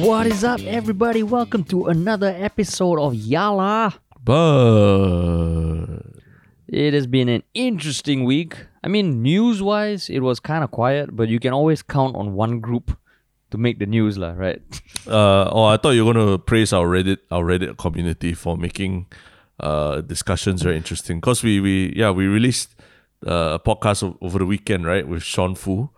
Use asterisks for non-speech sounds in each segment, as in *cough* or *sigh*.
What is up, everybody? Welcome to another episode of Yala. But It has been an interesting week. I mean, news wise, it was kind of quiet, but you can always count on one group to make the news, lah, right? *laughs* uh, oh, I thought you were gonna praise our Reddit our Reddit community for making uh discussions very interesting. Cause we we yeah we released uh, a podcast over the weekend, right, with Sean Foo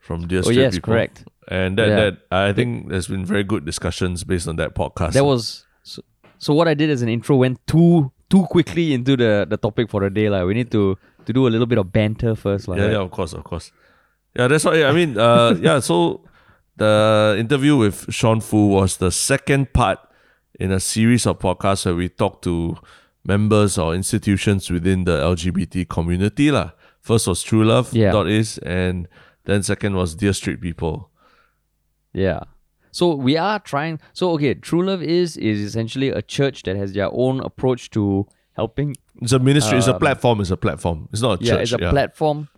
from Dear Straight Oh, yes, People. correct. And that Yeah. that I think there's been very good discussions based on that podcast. That was so, so. What I did as an intro went too too quickly into the the topic for the day, lah. We need to to do a little bit of banter first, lah. yeah, right? yeah, of course, of course. Yeah, that's why I mean, uh, *laughs* yeah. So the interview with Sean Foo was the second part in a series of podcasts where we talked to members or institutions within the LGBT community, lah. First was True Love Yeah. dot is, and then second was Dear Straight People. Yeah. So we are trying. So okay, True Love is is essentially a church that has their own approach to helping. It's a ministry. it's a Um, platform. It's a platform. It's not a Yeah, church. it's a platform.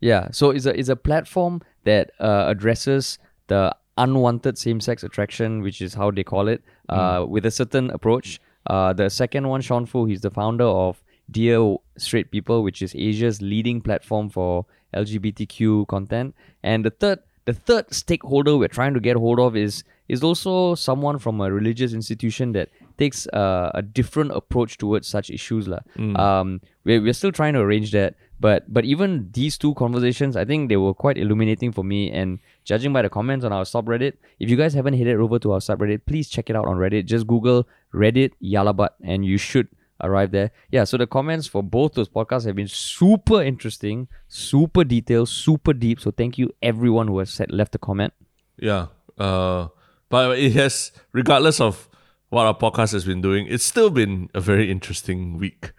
Yeah. So it's a it's a platform that uh, addresses the unwanted same sex attraction, which is how they call it, uh, with a certain approach. Uh, the second one, Sean Foo, he's the founder of Dear Straight People, which is Asia's leading platform for LGBTQ content. And the third the third stakeholder we're trying to get hold of is is also someone from a religious institution that takes uh, a different approach towards such issues lah. Um, we're, we're still trying to arrange that, but but even these two conversations, I think they were quite illuminating for me. And judging by the comments on our subreddit, if you guys haven't headed over to our subreddit, please check it out on Reddit. Just Google Reddit YahLahBut, and you should arrive there. Yeah, so the comments for both those podcasts have been super interesting, super detailed, super deep. So thank you everyone who has said, left a comment. Yeah. Uh, but it has, regardless of what our podcast has been doing, it's still been a very interesting week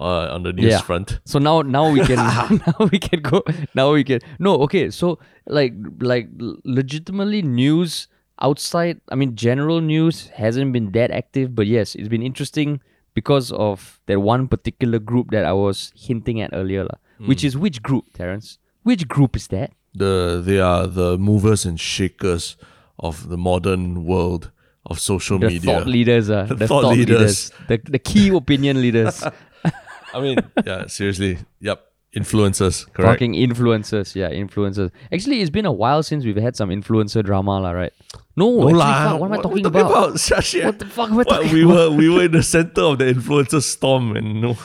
uh, on the news Yeah. front. So now now we can *laughs* *laughs* now we can go now we can no okay so like like legitimately news outside I mean general news hasn't been that active but yes it's been interesting because of that one particular group that I was hinting at earlier lah, which is which group Terence which group is that The they are the movers and shakers of the modern world of social the media. thought leaders *laughs* uh, the, thought thought, leaders. leaders, the, the key opinion leaders *laughs* I mean, *laughs* yeah, seriously. Yep. Influencers, correct? Fucking influencers, yeah, influencers. Actually, it's been a while since we've had some influencer drama, lah, right? No, No actually, lah. fuck, what am I we talking talking about? *laughs* Shashi? What the fuck am I What, talking we about? were we were in the center of the influencer storm, and no,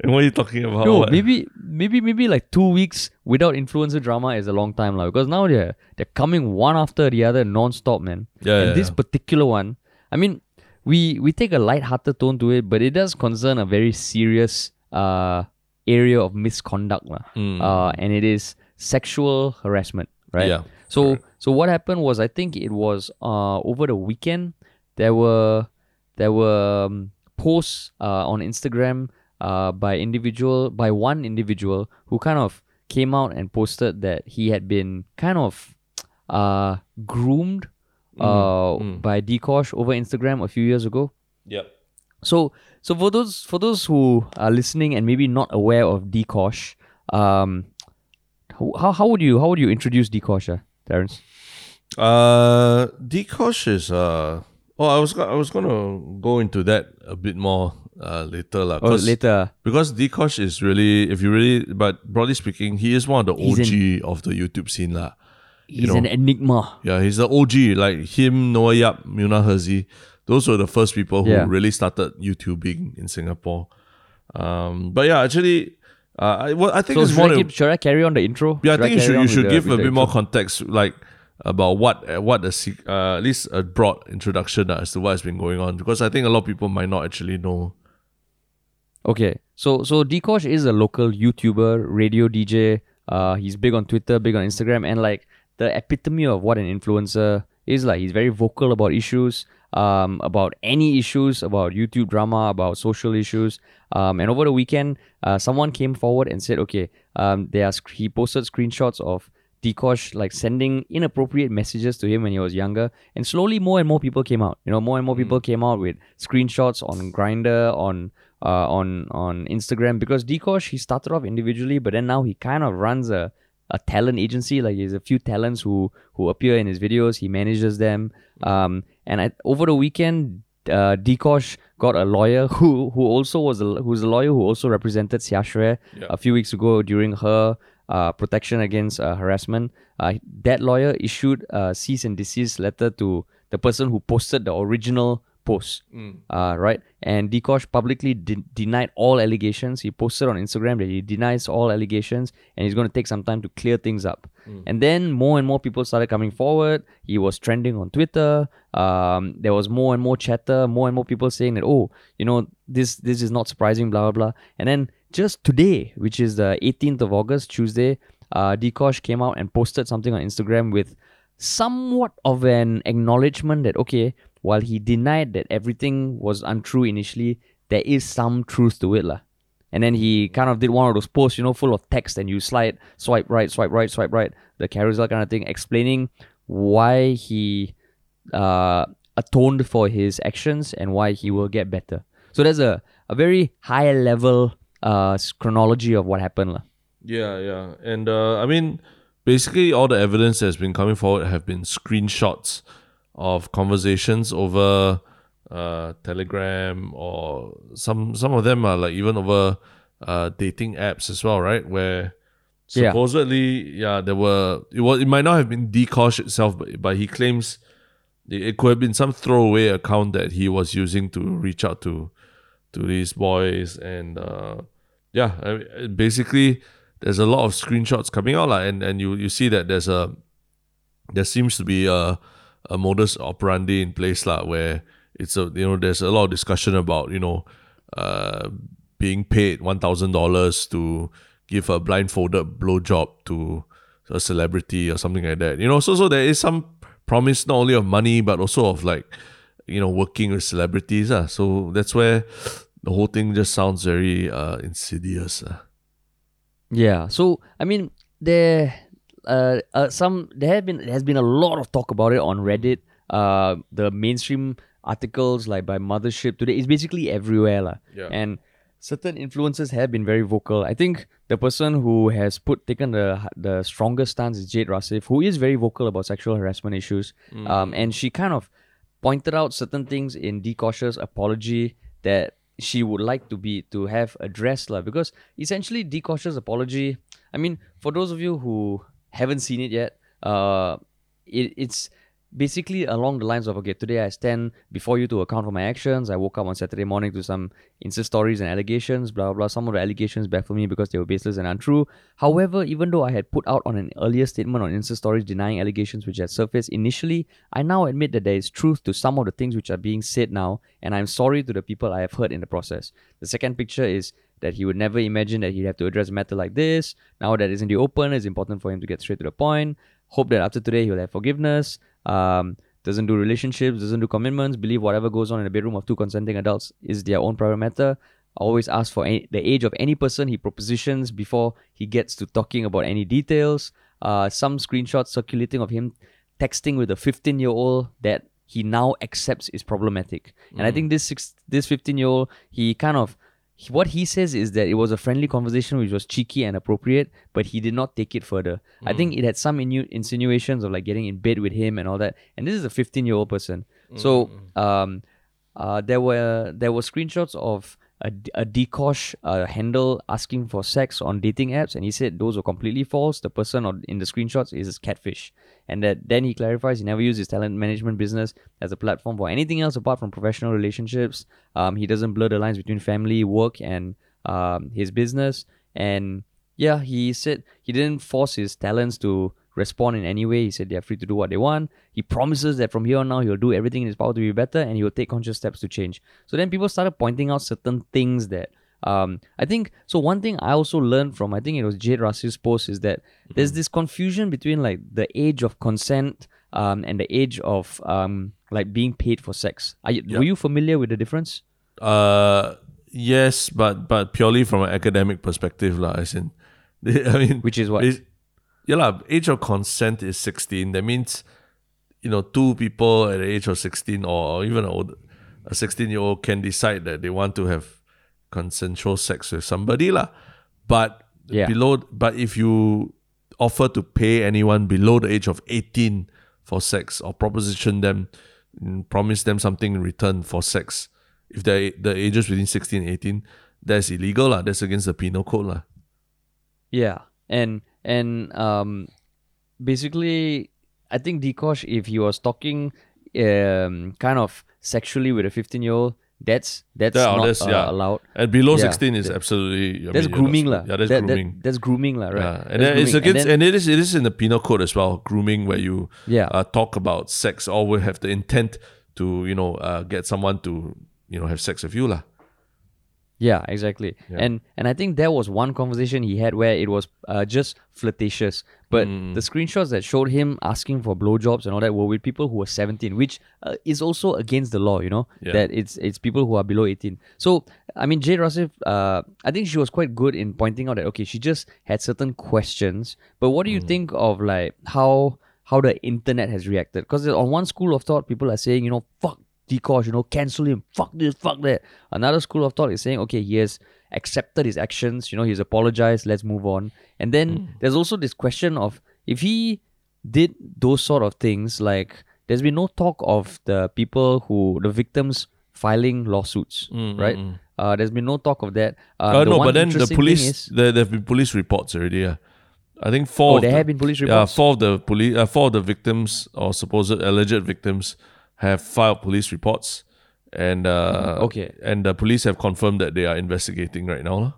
and what are you talking about? No, What? maybe, maybe, maybe like two weeks without influencer drama is a long time, lah. Because now they're they're coming one after the other, non-stop, man. Yeah, and yeah, this yeah. particular one, I mean, we we take a light-hearted tone to it, but it does concern a very serious uh area of misconduct. Mm. Uh, and it is sexual harassment, right? Yeah, So so what happened was I think it was uh over the weekend there were there were um, posts uh, on Instagram uh by individual by one individual who kind of came out and posted that he had been kind of uh groomed uh by Dee Kosh over Instagram a few years ago. Yep. So so for those for those who are listening and maybe not aware of Dee Kosh, um how, how would you how would you introduce Dee Kosh, uh, Terence? Uh, Dee Kosh is uh. Oh, I was I was gonna go into that a bit more uh later lah. 'cause- later? Because Dee Kosh is really, if you really, but broadly speaking, he is one of the He's OG of the YouTube scene lah. He's know. an enigma. Yeah, he's the OG. Like him, Noah Yap, Munah Hirzi. Those were the first people who Yeah. really started YouTubing in Singapore. Um, but yeah, actually, uh, I, well, I think So it's should more. I, keep, should I carry on the intro? yeah, I Should think you should you should give with a the bit more context, like about what what sec- uh, at least a broad introduction uh, as to what has been going on, because I think a lot of people might not actually know. Okay, so so Dee Kosh is a local YouTuber, radio DJ. Uh, he's big on Twitter, big on Instagram, and like the epitome of what an influencer is like. He's very vocal about issues, um, about any issues, about YouTube drama, about social issues. Um, and over the weekend, uh, someone came forward and said, okay, um, there are sc- he posted screenshots of Dee Kosh like sending inappropriate messages to him when he was younger, and slowly more and more people came out. You know, more and more people came out with screenshots on Grindr, on uh, on on Instagram because Dee Kosh he started off individually, but then now he kind of runs a a talent agency. Like there's a few talents who who appear in his videos. He manages them. Um, and I, over the weekend, uh, Dee Kosh got a lawyer who who also was a, who's a lawyer who also represented Xue Yeah. a few weeks ago during her uh, protection against uh, harassment. Uh, that lawyer issued a cease and desist letter to the person who posted the original post. Uh, right, and Dee Kosh publicly de- denied all allegations. He posted on Instagram that he denies all allegations, and he's going to take some time to clear things up. And then more and more people started coming forward. He was trending on Twitter. Um, there was more and more chatter, more and more people saying that, oh, you know, this this is not surprising, blah blah blah. And then just today, which is the 18th of August, Tuesday, uh, Dee Kosh came out and posted something on Instagram with somewhat of an acknowledgement that okay, while he denied that everything was untrue initially, there is some truth to it, lah. And then he kind of did one of those posts, you know, full of text, and you slide, swipe right, swipe right, swipe right, the carousel kind of thing, explaining why he uh, atoned for his actions and why he will get better. So there's a, a very high level uh, chronology of what happened. lah. Yeah, yeah. And uh, I mean, basically, all the evidence that's been coming forward have been screenshots of conversations over uh, Telegram or some some of them are like even over uh, dating apps as well, right? Where supposedly, yeah, there were it was it might not have been Dee Kosh itself, but but he claims it it could have been some throwaway account that he was using to reach out to to these boys and uh, yeah, I mean, basically there's a lot of screenshots coming out, like, and and you you see that there's a there seems to be a a modus operandi in place, lah, where it's a you know there's a lot of discussion about you know uh being paid one thousand dollars to give a blindfolded blowjob to a celebrity or something like that. You know, so so there is some promise not only of money but also of like you know working with celebrities. Uh. So that's where the whole thing just sounds very uh insidious. Uh. Yeah. So I mean, there, uh, uh, some there have been there has been a lot of talk about it on Reddit. Uh, the mainstream articles like by Mothership today is basically everywhere, lah. Yeah. And certain influencers have been very vocal. I think the person who has put taken the the strongest stance is Jade Rasif, who is very vocal about sexual harassment issues. Um, and she kind of pointed out certain things in Dee Kosh's apology that she would like to be to have addressed lah. Because essentially Dee Kosh's apology, I mean, for those of you who haven't seen it yet, uh, it, it's basically along the lines of okay, today I stand before you to account for my actions. I woke up on Saturday morning to some Insta stories and allegations, blah blah blah. Some of the allegations baffle me because they were baseless and untrue. However, even though I had put out on an earlier statement on Insta stories denying allegations which had surfaced initially, I now admit that there is truth to some of the things which are being said now, and I'm sorry to the people I have hurt in the process. The second picture is that he would never imagine that he'd have to address a matter like this. Now that it's in the open, it's important for him to get straight to the point. Hope that after today he'll have forgiveness. Um, doesn't do relationships, doesn't do commitments. Believe whatever goes on in the bedroom of two consenting adults is their own private matter. Always ask for any, the age of any person he propositions before he gets to talking about any details. Uh, some screenshots circulating of him texting with a 15 year old that he now accepts is problematic. And I think this six, this 15 year old, he kind of what he says is that it was a friendly conversation which was cheeky and appropriate, but he did not take it further. I think it had some inu- insinuations of like getting in bed with him and all that. And this is a 15 year old person. So um, uh, there were there were screenshots of a, a Dee Kosh uh, handle asking for sex on dating apps, and he said those were completely false. The person on, in the screenshots is catfish, and that then he clarifies he never used his talent management business as a platform for anything else apart from professional relationships. Um, he doesn't blur the lines between family, work, and um, his business. And yeah, he said he didn't force his talents to respond in any way. He said they are free to do what they want. He promises that from here on now he'll do everything in his power to be better and he will take conscious steps to change. So then people started pointing out certain things that um, I think so. One thing I also learned from I think it was Jade Rasif's post is that there's this confusion between like the age of consent um, and the age of um, like being paid for sex. Are you, Were you familiar with the difference? Uh, yes, but but purely from an academic perspective, lah. As in, *laughs* I mean, Which is what? Yeah, lah. Age of consent is sixteen. That means, you know, two people at the age of sixteen, or even old, a sixteen-year-old can decide that they want to have consensual sex with somebody, lah. But Yeah. below, but if you offer to pay anyone below the age of 18 for sex or proposition them, mm, promise them something in return for sex. If they're the ages within 16 and 18, that's illegal. lah. That's against the penal code. lah. Yeah, and and um, basically, I think Dee Kosh, if he was talking um kind of sexually with a fifteen year old, that's that's Yeah, not that's- uh, yeah. allowed. And below Yeah, 16 is absolutely. I That's mean, grooming, lah. Yeah, that's That- that- grooming. that's grooming, lah. Right. Yeah, and then it's against, and, then, and, it is it is in the penal code as well. Grooming, where you Yeah. uh, talk about sex or will have the intent to you know uh, get someone to you know have sex with you lah. Yeah, exactly. And and I think there was one conversation he had where it was uh, just flirtatious, but Mm. the screenshots that showed him asking for blowjobs and all that were with people who were 17, which uh, is also against the law. You know Yeah. that it's it's people who are below 18. So I mean, Jade Rasif, uh, I think she was quite good in pointing out that okay, she just had certain questions. But what do Mm. you think of like how how the internet has reacted? Because on one school of thought, people are saying, you know, fuck Dee Kosh, you know, cancel him, fuck this, fuck that. Another school of thought is saying, okay, he has accepted his actions, you know, he's apologized, let's move on. And then Hmm. there's also this question of if he did those sort of things, like there's been no talk of the people who, the victims filing lawsuits, right? Uh, there's been no talk of that. Uh, Uh, no, but then the police is- there there have been police reports already. Yeah. I think four. Oh, there the- have been police reports. Yeah, four of the police, uh, four of the victims or supposed alleged victims have filed police reports, and uh, Okay. and the police have confirmed that they are investigating right now.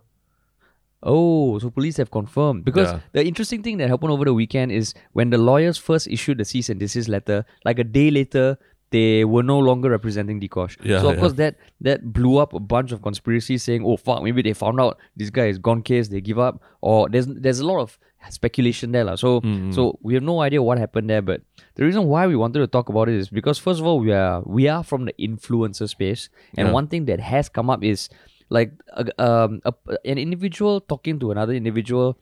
Oh, so police have confirmed. Because Yeah. the interesting thing that happened over the weekend is when the lawyers first issued the cease and desist letter, like a day later, they were no longer representing Dee Kosh. Yeah, so of yeah. course that that blew up a bunch of conspiracies saying, oh fuck, maybe they found out this guy is gone case, they give up. Or there's there's a lot of speculation there. So Mm-hmm. so we have no idea what happened there. But the reason why we wanted to talk about it is because first of all we are we are from the influencer space. And Yeah. one thing that has come up is like a, um, a, an individual talking to another individual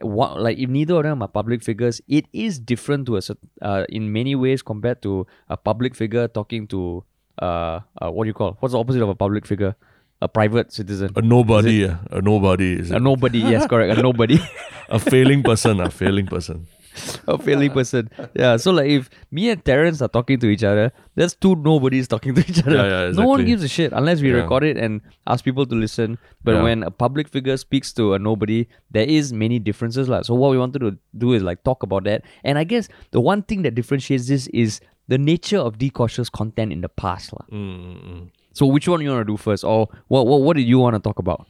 one, like if neither of them are public figures it is different to a uh, in many ways compared to a public figure talking to uh, uh what do you call what's the opposite of a public figure a private citizen A nobody, yeah, a nobody is a it? nobody yes correct a nobody *laughs* a failing person, a failing person. a failing person yeah so like if me and Terrence are talking to each other there's two nobodies talking to each other Yeah, yeah, exactly. no one gives a shit unless we Yeah. record it and ask people to listen but Yeah. when a public figure speaks to a nobody there is many differences like. so what we wanted to do is like talk about that and i guess the one thing that differentiates this is the nature of Dee Kosh's content in the past. Mm-mm. So which one you want to do first or what, what, what did you want to talk about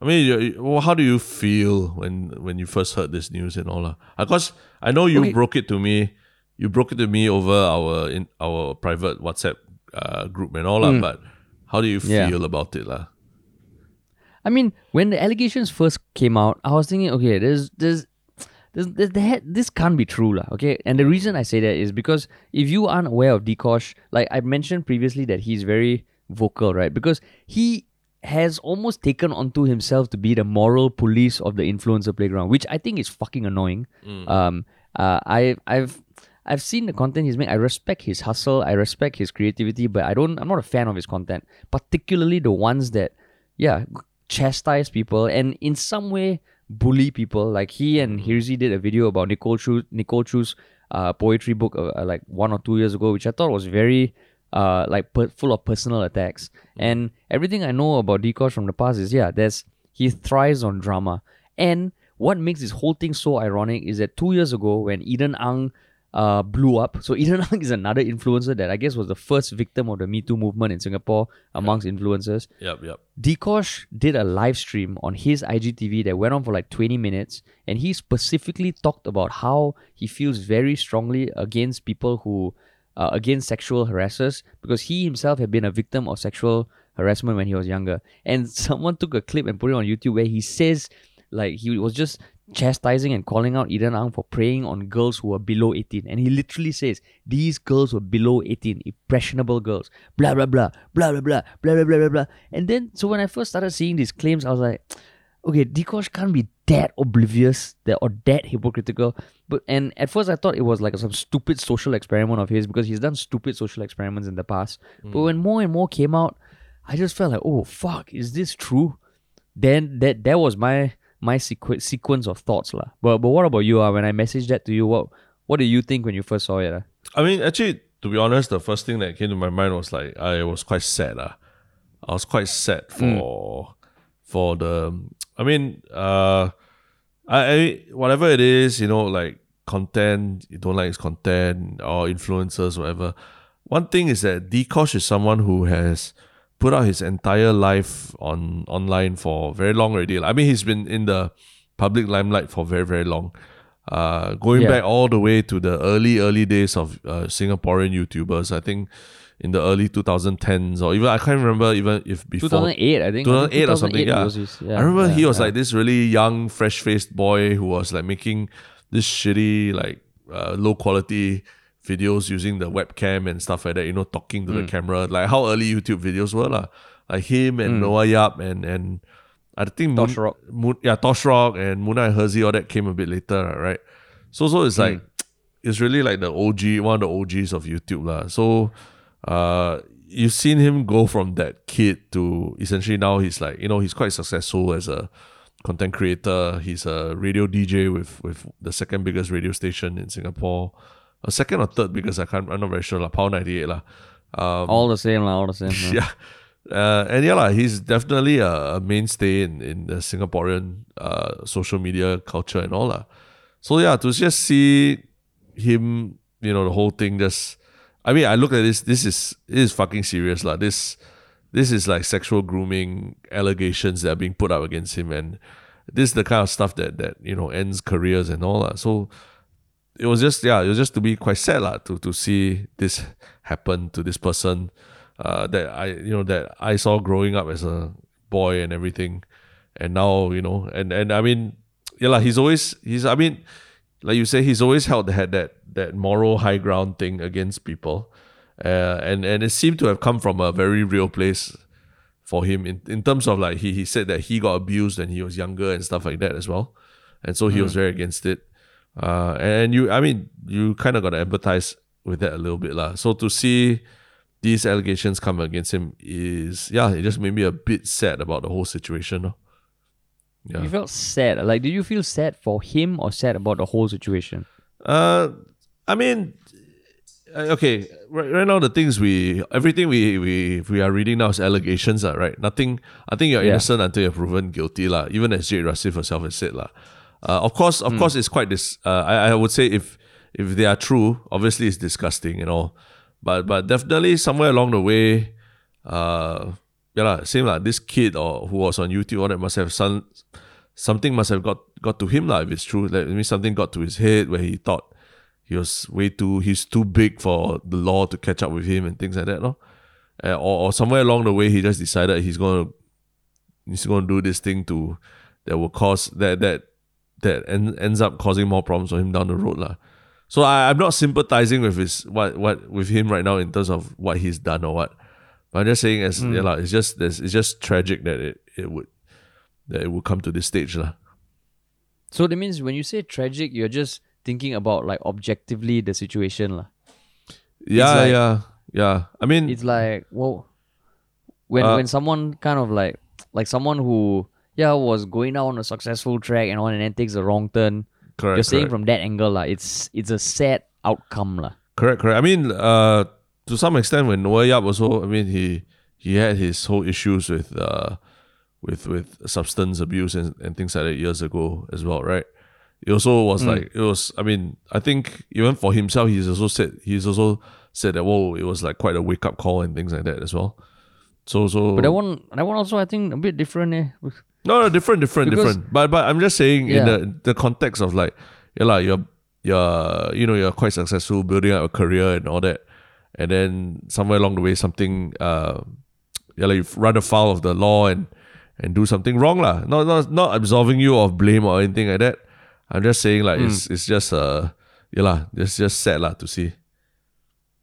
I mean, well, how do you feel when when you first heard this news and all that? Because I know you Okay. broke it to me. You broke it to me over our in our private WhatsApp uh, group and all that. But how do you Mm. Yeah. feel about it, lah? I mean, when the allegations first came out, I was thinking, okay, there's there's there's, there's there, this can't be true, lah. Okay, and the reason I say that is because if you aren't aware of Dee Kosh, like I mentioned previously, that he's very vocal, right? Because he has almost taken onto himself to be the moral police of the influencer playground, which I think is fucking annoying. Um, uh, I I've I've seen the content he's made. I respect his hustle. I respect his creativity, but I don't. I'm not a fan of his content, particularly the ones that, yeah, chastise people and in some way bully people. Like he and Hirzi did a video about Nicole Choo Nicole Choo's uh, poetry book uh, uh, like one or two years ago, which I thought was very uh, like per- full of personal attacks. And everything I know about Dee Kosh from the past is yeah, there's he thrives on drama. And what makes this whole thing so ironic is that two years ago when Eden Ang uh, blew up. So *laughs* Eden Ang is another influencer that I guess was the first victim of the Me Too movement in Singapore amongst influencers. Yep, yep. Dee Kosh did a live stream on his IGTV that went on for like 20 minutes, and he specifically talked about how he feels very strongly against people who, uh, against sexual harassers, because he himself had been a victim of sexual harassment when he was younger. And *laughs* someone took a clip and put it on YouTube where he says, like, he was just chastising and calling out Eden Ang for preying on girls who were below 18. And he literally says, these girls were below 18, impressionable girls, blah, blah, blah, blah, blah, blah, blah, blah, blah, blah. And then, so when I first started seeing these claims, I was like, *tsk* okay, Dee Kosh can't be that oblivious that or that hypocritical. But and at first I thought it was like some stupid social experiment of his because he's done stupid social experiments in the past. But when more and more came out, I just felt like, oh fuck, is this true? Then that that was my my sequ- sequence of thoughts lah. But but what about you? Uh, when I messaged that to you, what what did you think when you first saw it? Uh? I mean, actually, to be honest, the first thing that came to my mind was like I was quite sad. Uh. I was quite sad for for the. I mean, uh, I, I whatever it is, you know, like content you don't like his content or influencers, whatever. One thing is that Dee Kosh is someone who has put out his entire life on online for very long already. I mean, he's been in the public limelight for very very long. Uh, going Yeah. back all the way to the early early days of uh, Singaporean YouTubers, I think in the early 2010s or even I can't remember even if before 2008, I think. I think 2008 or something, yeah. his- yeah, I remember yeah, he was like this really young, fresh faced boy who was like making this shitty, like uh, low quality videos using the webcam and stuff like that, you know, talking to Mm. the camera, like how early YouTube videos were. lah. Like him and Mm. Noah Yap and and I think Tosh Rock. Moon, yeah, Tosh Rock and Munah and Hirzi, all that came a bit later, right? So so Mm. it's like it's really like the OG, one of the OGs of YouTube. lah. So uh you've seen him go from that kid to essentially now he's like, you know, he's quite successful as a content creator. He's a radio DJ with with the second biggest radio station in Singapore. A second or third because I can't I'm not very sure, like Power 98 lah. Um, all the same, lah, all the same. *laughs* yeah. Uh, and yeah, he's definitely a, a mainstay in, in the Singaporean uh, social media culture and all. lah. So yeah, to just see him, you know, the whole thing just I mean, I look at this, this is this is fucking serious. lah. This this is like sexual grooming allegations that are being put up against him and this is the kind of stuff that that, you know, ends careers and all. lah. So it was just yeah, it was just to be quite sad lah, to to see this happen to this person uh, that I you know that I saw growing up as a boy and everything, and now you know and and I mean yeah lah, he's always he's I mean like you say he's always held had that that moral high ground thing against people, uh, and and it seemed to have come from a very real place for him in, in terms of like he he said that he got abused when he was younger and stuff like that as well, and so he was very against it. Uh, and you, I mean, you kind of got to empathize with that a little bit, lah. So to see these allegations come against him is, yeah, it just made me a bit sad about the whole situation. Yeah. You felt sad. Like, did you feel sad for him or sad about the whole situation? Uh, I mean, uh, okay. Right, right now, the things we, everything we we we are reading now is allegations, lah. Right? Nothing. I think you're Yeah. innocent until you're proven guilty, lah. Even as Jade Rasif herself has said, lah. Uh, of course, of course, it's quite this. Uh, I I would say if if they are true, obviously it's disgusting, you know. But but definitely somewhere along the way, uh, yeah, lah, same lah. This kid or who was on YouTube, all that must have some something must have got got to him lah. If it's true, that means something got to his head where he thought he was way too he's too big for the law to catch up with him and things like that, no. Uh, or or somewhere along the way, he just decided he's gonna he's gonna do this thing to that will cause that that that en- ends up causing more problems for him down the road, lah. So I, I'm not sympathizing with his what what with him right now in terms of what he's done or what. I'm just saying as yeah, lah, it's just it's just tragic that it, it would that it would come to this stage. lah. So that means when you say tragic, you're just thinking about like objectively the situation. lah. Yeah, like- yeah, yeah. I mean It's like, well, when Uh, when someone kind of like like someone who yeah was going down a successful track and on and then takes a wrong turn. correct, you're saying correct. from that angle, lah. It's it's a sad outcome, lah. Correct, correct. I mean, uh, to some extent, when Noah Yap also, I mean, he he had his whole issues with uh, with with substance abuse and, and things like that years ago as well, right? It also was Mm. like it was. I mean, I think even for himself, he's also said he's also said that whoa, it was like quite a wake up call and things like that as well. So so, But that one, that one also, I think a bit different, eh? no, no, different, different, Because- different. But but I'm just saying in the the context of like, yeah, like you're you're you know you're quite successful building up a career and all that, and then somewhere along the way something uh, yeah, like you run afoul of the law and and do something wrong lah. Not not not absolving you of blame or anything like that. I'm just saying like Hmm. it's it's just uh yeah lah, it's just sad lah to see.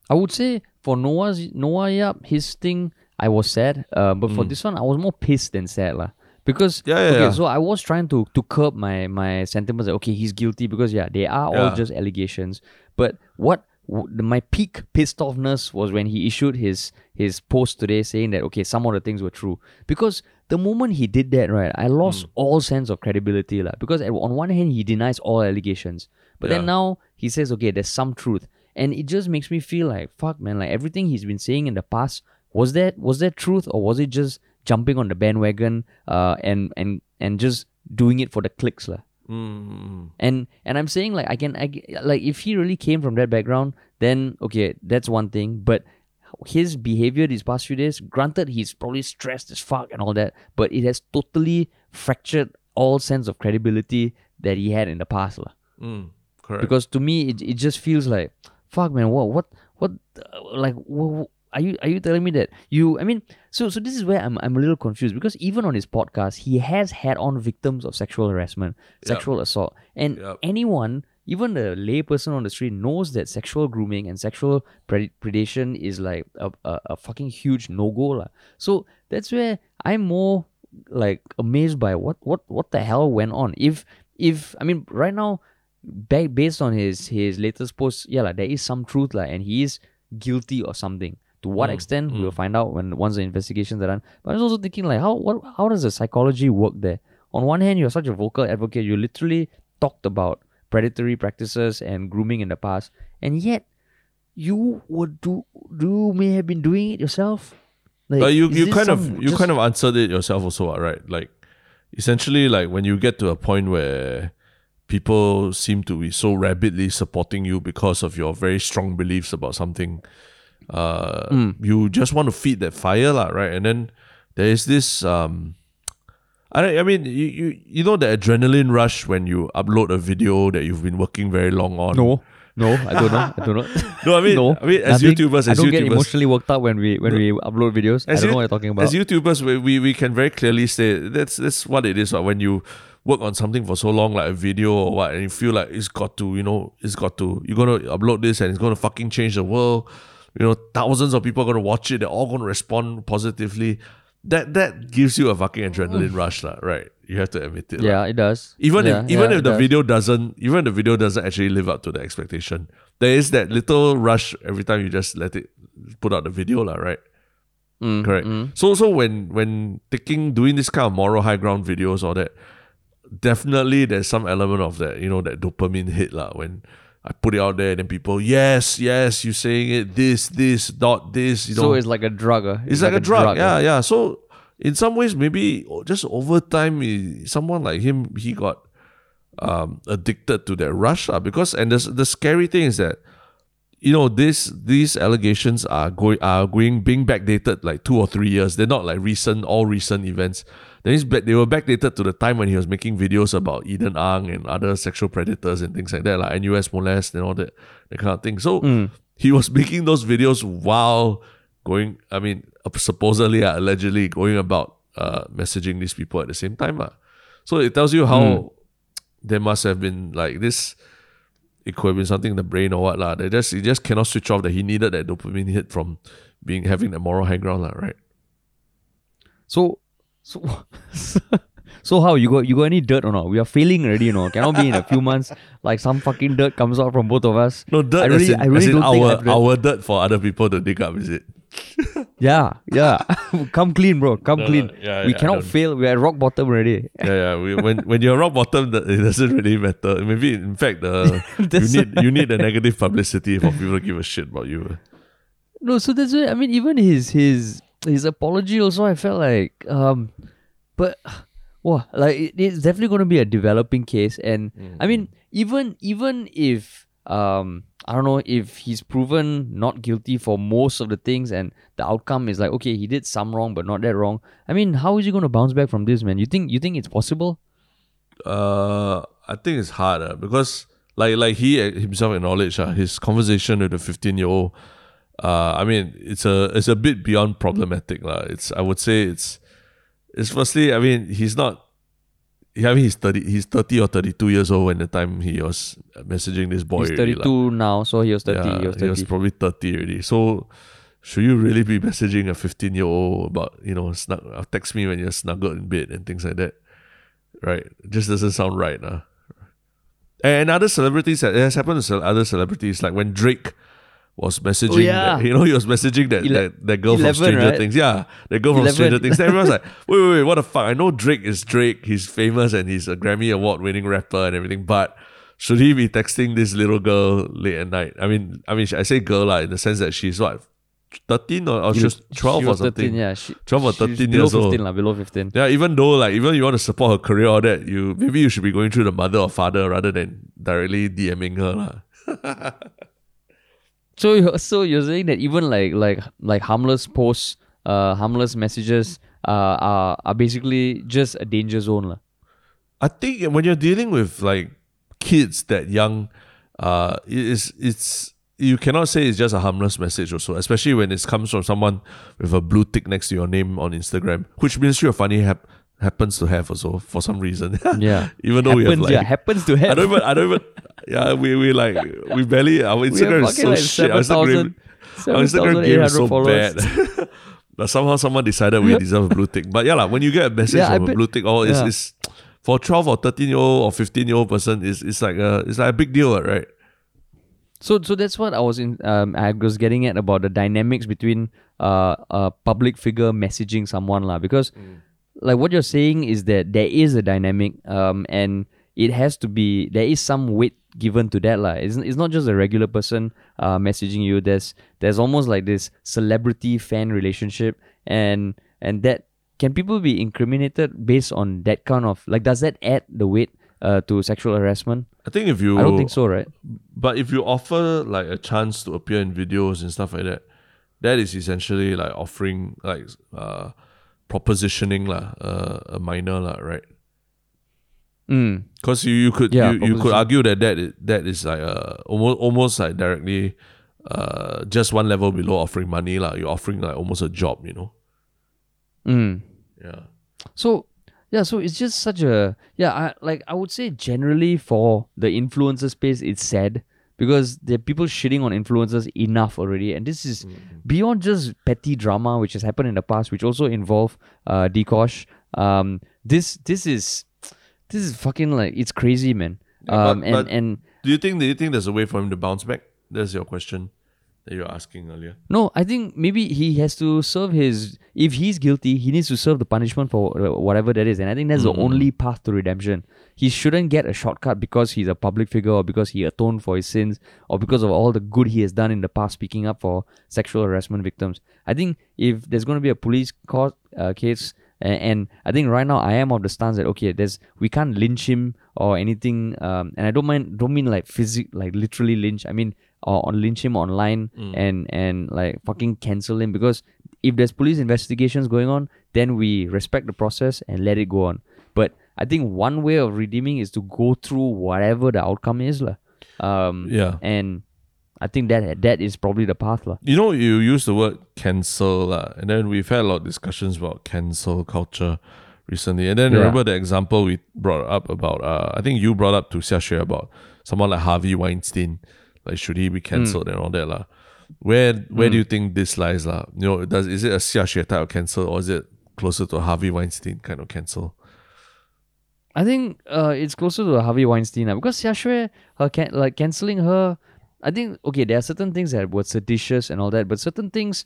I would say for Noah's Noah Yap, his thing, I was sad. Uh, but for this one, I was more pissed than sad, lah. Because Mm. Yeah, yeah, okay, yeah. so I was trying to to curb my my sentiments. Like, okay, he's guilty because yeah, they are all just allegations. But what my peak pissed offness was when he issued his his post today saying that okay, some of the things were true. Because the moment he did that, right, I lost all sense of credibility, lah. Because on one hand, he denies all allegations, but then now he says, okay, there's some truth, and it just makes me feel like fuck, man. Like everything he's been saying in the past was that was that truth or was it just jumping on the bandwagon, uh, and and and just doing it for the clicks, lah. Mm, And and I'm saying like I can I like if he really came from that background, then okay, that's one thing. But his behavior these past few days, granted he's probably stressed as fuck and all that, but it has totally fractured all sense of credibility that he had in the past. mm, correct. Because to me it, it just feels like fuck man, what what what uh, like wha- are you are you telling me that you I mean so so this is where I'm I'm a little confused because even on his podcast he has had on victims of sexual harassment, sexual assault, and Yup. anyone even the layperson on the street knows that sexual grooming and sexual pred- predation is like a, a, a fucking huge no go. So that's where I'm more like amazed by what what what the hell went on. If if I mean right now, ba- based on his his latest post, yeah, like, there is some truth lah, and he is guilty or something. To what mm. extent we'll mm. find out when once the investigations are done. But I was also thinking like how what how does the psychology work there? On one hand, you're such a vocal advocate. You literally talked about predatory practices and grooming in the past, and yet you would do you may have been doing it yourself. Like, but you you kind of you just- kind of answered it yourself also right like essentially like when you get to a point where people seem to be so rabidly supporting you because of your very strong beliefs about something uh Mm. you just want to feed that fire lah, right and then there is this um I, I mean you, you you know the adrenaline rush when you upload a video that you've been working very long on no. No, I don't know. I don't know. *laughs* no I mean no, I mean as nothing. YouTubers I don't get emotionally worked up when we when we upload videos. I As don't know what you're talking about. As YouTubers, we, we, we can very clearly say that's that's what it is. Right? When you work on something for so long, like a video or what, and you feel like it's got to, you know, it's got to, you're gonna upload this and it's gonna fucking change the world. You know, thousands of people are gonna watch it. They're all gonna respond positively. That that gives you a fucking adrenaline rush, lah. Right? You have to admit it. yeah, it does. Even Yeah, if even yeah, if the does. video doesn't even if the video doesn't actually live up to the expectation, there is that little rush every time you just let it put out the video, lah. Right? Mm, Correct. mm. So so when when taking doing this kind of moral high ground videos or that, definitely there's some element of that, you know, that dopamine hit lah. When I put it out there, and then people, yes, yes, you're saying it, this, this, dot, this, you know. So it's like a drug. uh. It's, like, a drug. uh. yeah, yeah. So in some ways, maybe just over time, eh, someone like him, he got um, addicted to that rush. lah. because and the, the scary thing is that you know this these allegations are going are going being backdated like two or three years. They're not like recent all recent events. Then it's back, they were backdated to the time when he was making videos about Eden Ang and other sexual predators and things like that, like NUS molest and all that that kind of thing. So he was making those videos while going. I mean, supposedly, uh, allegedly going about uh, messaging these people at the same time. Uh. So it tells you how there must have been like this. It could have been something in the brain or what lah. They just he just cannot switch off that he needed that dopamine hit from being having that moral high ground lah, right? So so *laughs* so how you got you got any dirt or not? We are failing already, you know. Cannot be in a few months like some fucking dirt comes out from both of us. No dirt I really, in, I really don't think our read- our dirt for other people to dig up, is it? *laughs* Yeah, yeah. *laughs* Come clean, bro. Come No, no, clean. yeah, we yeah, cannot fail. We're at rock bottom already. Yeah, yeah. We, when when you're rock bottom, that it doesn't really matter. Maybe in fact, uh, the you need you need the negative publicity for people to give a shit about you. No, so that's why I mean even his his his apology also I felt like um but wow like it, it's definitely gonna be a developing case and I mean even even if um I don't know if he's proven not guilty for most of the things and the outcome is like okay he did some wrong but not that wrong. I mean how is he gonna bounce back from this man? You think you think it's possible? Uh, I think it's hard uh, because like like he himself acknowledged uh, his conversation with the 15 year old. Uh, I mean it's a it's a bit beyond problematic lah. It's I would say it's it's firstly I mean he's not. I mean he's thirty he's thirty or thirty two years old when the time he was messaging this boy. He's already, thirty lah. two now, so he was thirty. Yeah, he was thirty. probably 30 already. So, should you really be messaging a 15 year old about, you know, snug, uh, text me when you're snuggled in bed and things like that? Right? It just doesn't sound right. Nah. And other celebrities, it has happened to other celebrities, like when Drake was oh, messaging. yeah. that, *laughs* you know, he was messaging that Ele- that, that girl 11, from Stranger right? Things. Yeah, that girl from 11. Stranger Things. Then everyone's like, *laughs* wait, wait, wait, what the fuck? I know Drake is Drake. He's famous and he's a Grammy Award winning rapper and everything, but. Should he be texting this little girl late at night? I mean, I mean, I say girl like in the sense that she's what, thirteen or, or she's twelve she or something. 13, yeah, she, 12 or she's 13 below years 15, old. lah, below 15. Yeah, even though like even if you want to support her career or that, you maybe you should be going through the mother or father rather than directly DMing her. lah. *laughs* So, you're, so you're saying that even like like like harmless posts, uh, harmless messages, uh, are are basically just a danger zone, lah. I think when you're dealing with like kids that young, uh, it is it's you cannot say it's just a harmless message also, especially when it comes from someone with a blue tick next to your name on Instagram, which Ministry of Funny hap- happens to have also for some reason. *laughs* Yeah. even though we have happens, like yeah, happens to have. I don't even I don't even yeah, we we like we barely our Instagram is so like shit. Our Instagram, 7,000 our Instagram game is so 7,800 followers. bad. *laughs* but somehow someone decided we deserve a blue tick. But yeah, like, when you get a message Yeah, I from a blue tick, oh, it's, yeah. it's for twelve or thirteen year old or fifteen year old person, it's it's like a it's like a big deal, right? So so that's what I was in um I was getting at about the dynamics between uh a public figure messaging someone lah because like what you're saying is that there is a dynamic um and it has to be there is some weight given to that lah. It's, it's not just a regular person uh messaging you. There's there's almost like this celebrity fan relationship and and that can people be incriminated based on that kind of like does that add the weight uh to sexual harassment? I think if you I don't think so, right? But if you offer like a chance to appear in videos and stuff like that, that is essentially like offering like uh propositioning lah, uh, a minor lah, right? Mm. Because you, you could Yeah, you, you could argue that that is, that is like uh almost almost like directly uh just one level below offering money lah. You're offering like almost a job, you know. Mm. Yeah. So yeah, so it's just such a yeah. I like I would say generally for the influencer space, it's sad because there are people shitting on influencers enough already, and this is beyond just petty drama which has happened in the past, which also involve uh Dee Kosh. Um, this this is this is fucking like it's crazy, man. Yeah, Um, but- and but- and Do you think do you think there's a way for him to bounce back? That's your question that you're asking earlier. No, I think maybe he has to serve his. If he's guilty, he needs to serve the punishment for whatever that is, and I think that's the only path to redemption. He shouldn't get a shortcut because he's a public figure or because he atoned for his sins or because of all the good he has done in the past, speaking up for sexual harassment victims. I think if there's going to be a police court uh, case, and, and I think right now I am of the stance that okay, there's we can't lynch him or anything, um, and I don't mind, don't mean like physic, like literally lynch. I mean or, or lynch him online and and like fucking cancel him because if there's police investigations going on, then we respect the process and let it go on. But I think one way of redeeming is to go through whatever the outcome is, lah. Um, Yeah. and I think that that is probably the path, lah. You know, you use the word cancel, lah, and then we've had a lot of discussions about cancel culture recently. And then Yeah. remember the example we brought up about, uh, I think you brought up to Xia Xue about someone like Harvey Weinstein. Like, should he be cancelled and all that, lah? Where where do you think this lies, lah? You know, does is it a Xia Xue type of cancel or is it closer to a Harvey Weinstein kind of cancel? I think uh, it's closer to Harvey Weinstein lah, because Xia Xue, her can- like canceling her. I think okay, there are certain things that were seditious and all that, but certain things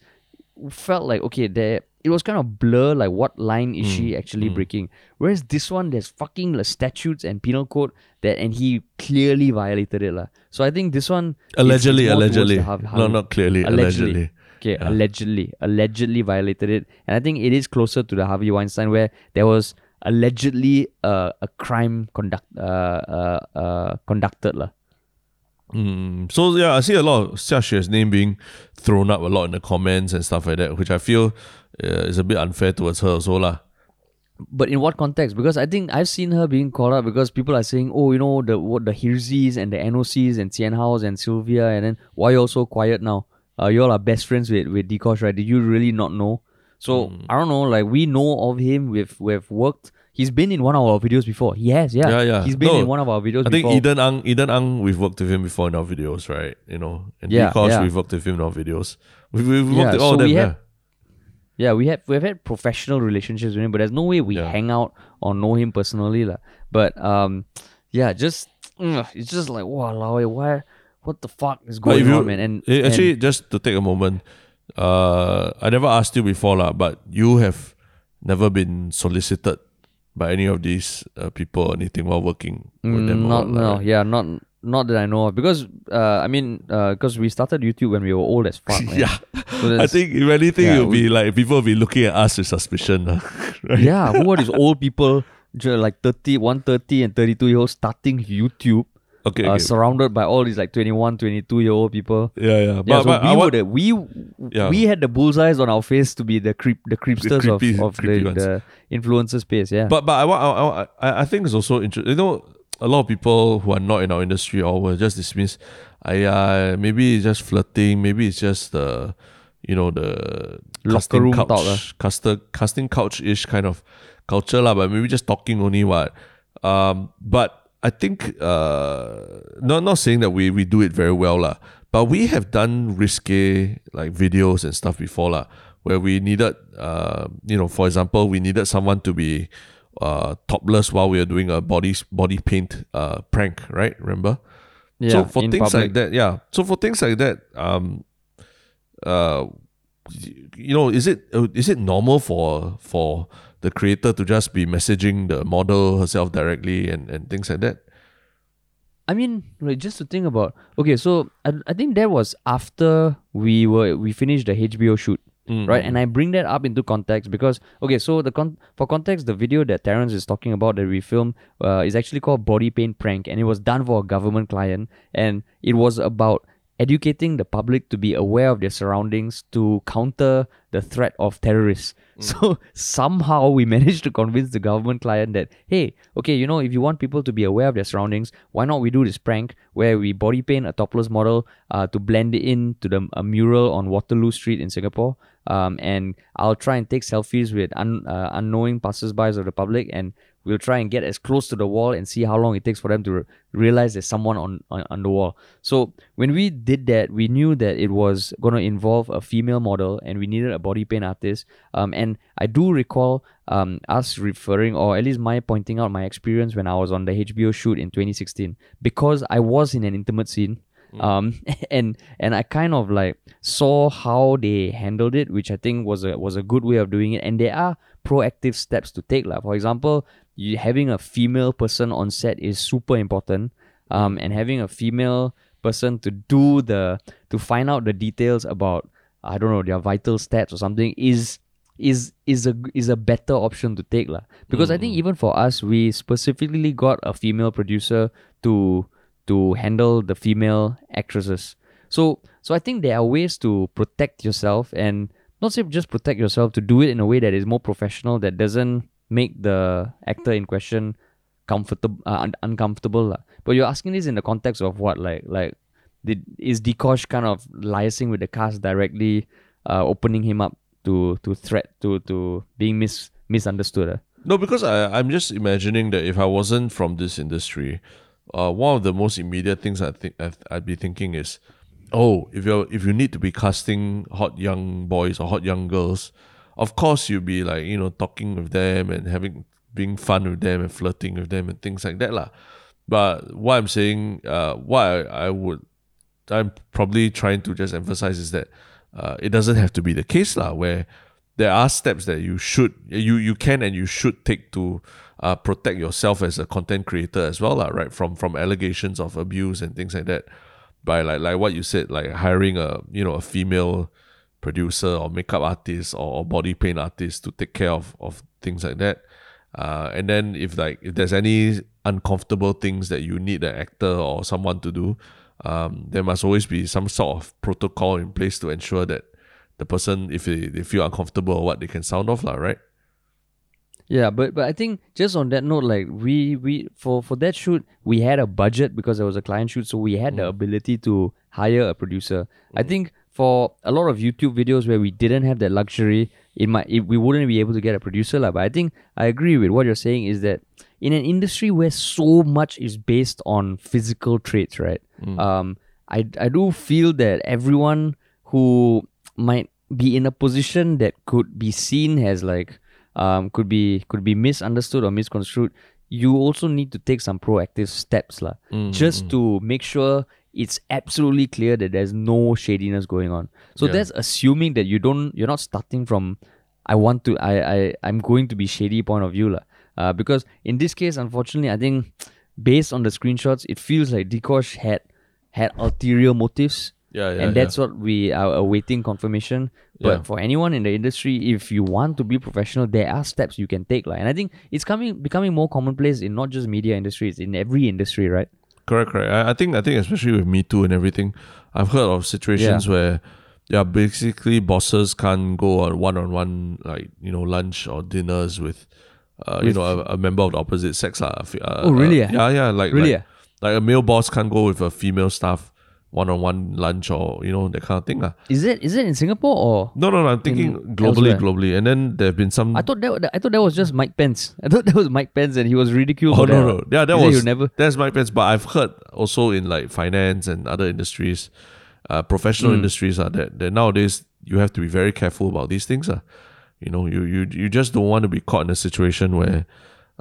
felt like okay, there it was kind of blur. Like what line is she Mm, actually breaking? Whereas this one, there's fucking like, statutes and penal code that, and he clearly violated it lah. So I think this one Allegedly, allegedly. Har- No, not clearly. Allegedly. Allegedly. Okay, allegedly, allegedly violated it, and I think it is closer to the Harvey Weinstein where there was allegedly uh, a crime conduct uh, uh, uh, conducted lah. Mm, so yeah, I see a lot of Xia Xue's name being thrown up a lot in the comments and stuff like that, which I feel uh, is a bit unfair towards her also lah. But in what context? Because I think I've seen her being called up because people are saying, oh, you know, the what the Hirzis and the NOCs and Tian House and Sylvia, and then why you all so quiet now? Uh, you all are best friends with with Dee Kosh, right? Did you really not know? So Hmm. I don't know. Like we know of him. We've we've worked. He's been in one of our videos before. He has, yeah. Yeah, yeah. He's been No, in one of our videos I think before. Eden Ang, Eden Ang, we've worked with him before in our videos, right? You know, and Yeah, Dee Kosh, yeah. we've worked with him in our videos. We've, we've worked Yeah, with all so them. yeah. Yeah, we have we've had professional relationships with him, but there's no way we Yeah. hang out or know him personally, lah. But um, yeah, just it's just like wow, why what the fuck is going you- on, man? And, eh, and- actually, just to take a moment, uh, I never asked you before, lah, but you have never been solicited by any of these uh, people or anything while working with Mm, them. not no, right? yeah, not not that I know of. Because uh, I mean, because we started YouTube when we were old as fuck. *laughs* Yeah. So I think if anything, yeah, it'll be like people will be looking at us with suspicion, *laughs* right? yeah, who are these old people, like 30, 130 and 32 year olds starting YouTube, Okay, uh, okay. surrounded by all these like 21, 22 year old people. yeah, yeah. But, Yeah, so but we I were want, the, we Yeah. we had the bullseyes on our face to be the creep the creepsters creepy- of, of the, ones. the influencer space. Yeah, But but I want I, I I think it's also interesting. You know, a lot of people who are not in our industry or will just dismiss. I uh, maybe it's just flirting. Maybe it's just the you know the Locker casting room couch, talk, caster, casting couch ish kind of culture lah. But maybe just talking only what. Um, but I think uh, not not saying that we we do it very well lah. But we have done risque like videos and stuff before lah, where we needed uh, you know, for example, we needed someone to be uh, topless while we were doing a body body paint uh, prank, right? Remember? yeah. so for things public. like that, yeah. So for things like that, um, uh, you know, is it uh, it normal for for the creator to just be messaging the model herself directly and and things like that? I mean, like just to think about. Okay, so I, I think that was after we were we finished the HBO shoot, Mm, right? And I bring that up into context because okay, so the con- for context, the video that Terrence is talking about that we filmed uh, is actually called Body Paint Prank, and it was done for a government client, and it was about educating the public to be aware of their surroundings to counter the threat of terrorists. So somehow we managed to convince the government client that hey, okay, you know, if you want people to be aware of their surroundings, why not we do this prank where we body paint a topless model uh, to blend it in to the a mural on Waterloo Street in Singapore. Um, and I'll try and take selfies with un, uh, unknowing passersby of the public, and we'll try and get as close to the wall and see how long it takes for them to re- realize there's someone on, on on the wall. So when we did that, we knew that it was going to involve a female model, and we needed a body paint artist. Um, and I do recall um us referring, or at least my pointing out my experience when I was on the HBO shoot in 2016, because I was in an intimate scene um *laughs* and and i kind of like saw how they handled it which i think was a was a good way of doing it and there are proactive steps to take like for example you having a female person on set is super important um and having a female person to do the to find out the details about i don't know their vital stats or something is is is a is a better option to take lah. because i think even for us we specifically got a female producer to to handle the female actresses. So so I think there are ways to protect yourself and not say just protect yourself to do it in a way that is more professional that doesn't make the actor in question comfortable uh, un- uncomfortable lah. But you're asking this in the context of what like like did is Dee Kosh kind of liaising with the cast directly uh, opening him up to to threat to to being mis misunderstood ah? No, because I I'm just imagining that if I wasn't from this industry, uh, one of the most immediate things I think I'd, I'd be thinking is, oh, if you if you need to be casting hot young boys or hot young girls, of course you'll be like you know talking with them and having being fun with them and flirting with them and things like that lah. But what I'm saying, uh, what I, I would, I'm probably trying to just emphasize is that uh, it doesn't have to be the case lah, where there are steps that you should you you can and you should take to uh, protect yourself as a content creator as well lah, right from from allegations of abuse and things like that by like like what you said like hiring a you know a female producer or makeup artist or, body paint artist to take care of of things like that uh, and then if like if there's any uncomfortable things that you need an actor or someone to do um, there must always be some sort of protocol in place to ensure that the person if they, they feel uncomfortable or what they can sound off lah, right? Yeah, but but I think just on that note, like we we for for that shoot we had a budget because there was a client shoot, so we had the ability to hire a producer. I think for a lot of YouTube videos where we didn't have that luxury, it might it, we wouldn't be able to get a producer lah. But I think I agree with what you're saying is that in an industry where so much is based on physical traits, right? Um, I I do feel that everyone who might be in a position that could be seen as like um, could be could be misunderstood or misconstrued you also need to take some proactive steps lah, just to make sure it's absolutely clear that there's no shadiness going on. So Yeah. that's assuming that you don't you're not starting from I want to I I I'm going to be shady point of view lah. Uh, because in this case, unfortunately, I think based on the screenshots, it feels like Dee Kosh had had ulterior motives Yeah, yeah. and that's what we are awaiting confirmation. But Yeah. for anyone in the industry, if you want to be professional, there are steps you can take. Like, and I think it's coming becoming more commonplace in not just media industry, it's in every industry, right? Correct, correct. I, I think I think especially with Me Too and everything, I've heard of situations where yeah, basically bosses can't go on one on one like, you know, lunch or dinners with uh, you know, a, a member of the opposite sex. Uh, uh, Oh, really, uh, eh? yeah, yeah. Like Really, like, like a male boss can't go with a female staff one on one lunch or, you know, that kind of thing. Uh. Is it is it in Singapore or No, no, no. I'm thinking globally, elsewhere? globally. And then there have been some I thought that I thought that was just Mike Pence. *laughs* I thought that was Mike Pence and he was ridiculed. Oh no, no, yeah, that was he'll never. that's my pets. But I've heard also in like finance and other industries, uh, professional Mm. industries are that that nowadays you have to be very careful about these things. Uh. You know, you you you just don't want to be caught in a situation where,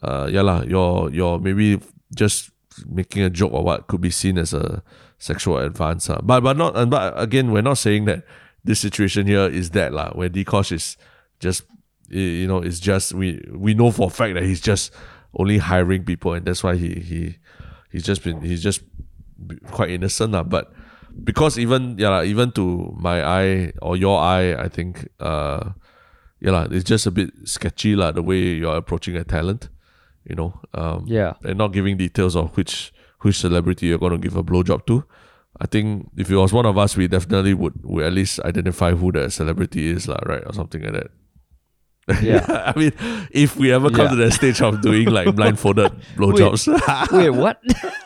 uh, yeah lah, you're you're maybe just making a joke or what could be seen as a sexual advance. Uh. But but not but again, we're not saying that this situation here is that lah, where Dee Kosh is just you know it's just we we know for a fact that he's just only hiring people and that's why he he he's just been he's just quite innocent lah. But because even yeah even to my eye or your eye, I think uh yeah lah, it's just a bit sketchy lah the way you're approaching a talent, you know. Um Yeah. and not giving details of which which celebrity you're gonna give a blowjob to. I think if it was one of us, we definitely would would at least identify who the celebrity is, lah, right, or something like that. Yeah. *laughs* I mean, if we ever come Yeah. to the stage of doing like blindfolded *laughs* blowjobs, Wait, what? *laughs*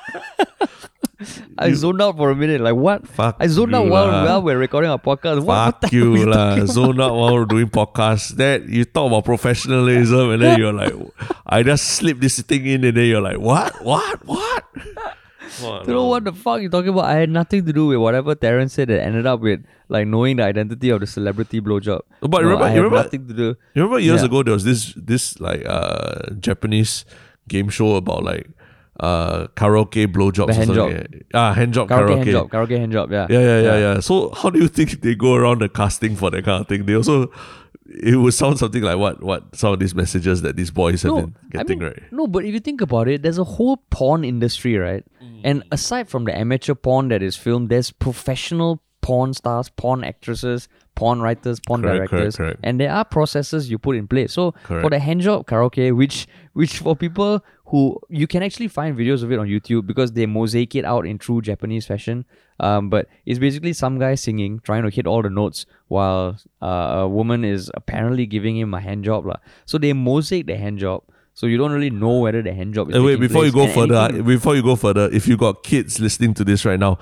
I zoned out for a minute. Like what? fuck I zoned out while, while we're recording our podcast. What, what Fuck the hell are we you lah, talking zone out while we're doing podcast. That you talk about professionalism and then you're like, I just slip this thing in and then you're like, what, what, what? What, You know what the fuck you talking about? I had nothing to do with whatever Terrence said that ended up with like knowing the identity of the celebrity blowjob. But No, remember- I you remember- nothing to do. You remember years Yeah. ago there was this this like uh Japanese game show about like uh karaoke blowjobs The or hand something. Ah, hand job Karaoke, karaoke. hand job, karaoke hand job. Yeah, Yeah, yeah, yeah, yeah. So how do you think they go around the casting for that kind of thing? They also it would sound something like what what some of these messages that these boys have No, been I getting, mean, right? No, but if you think about it, there's a whole porn industry, right? Mm. And aside from the amateur porn that is filmed, there's professional porn stars, porn actresses, porn writers, porn Correct, correct, directors, correct. and there are processes you put in place. So for the hand job karaoke, which which for people who you can actually find videos of it on YouTube because they mosaic it out in true Japanese fashion. Um, but it's basically some guy singing, trying to hit all the notes while uh, a woman is apparently giving him a hand job. lah. So they mosaic the hand job. So you don't really know whether the hand job is Uh, wait, taking before you go And further, anything- before you go further, if you got kids listening to this right now,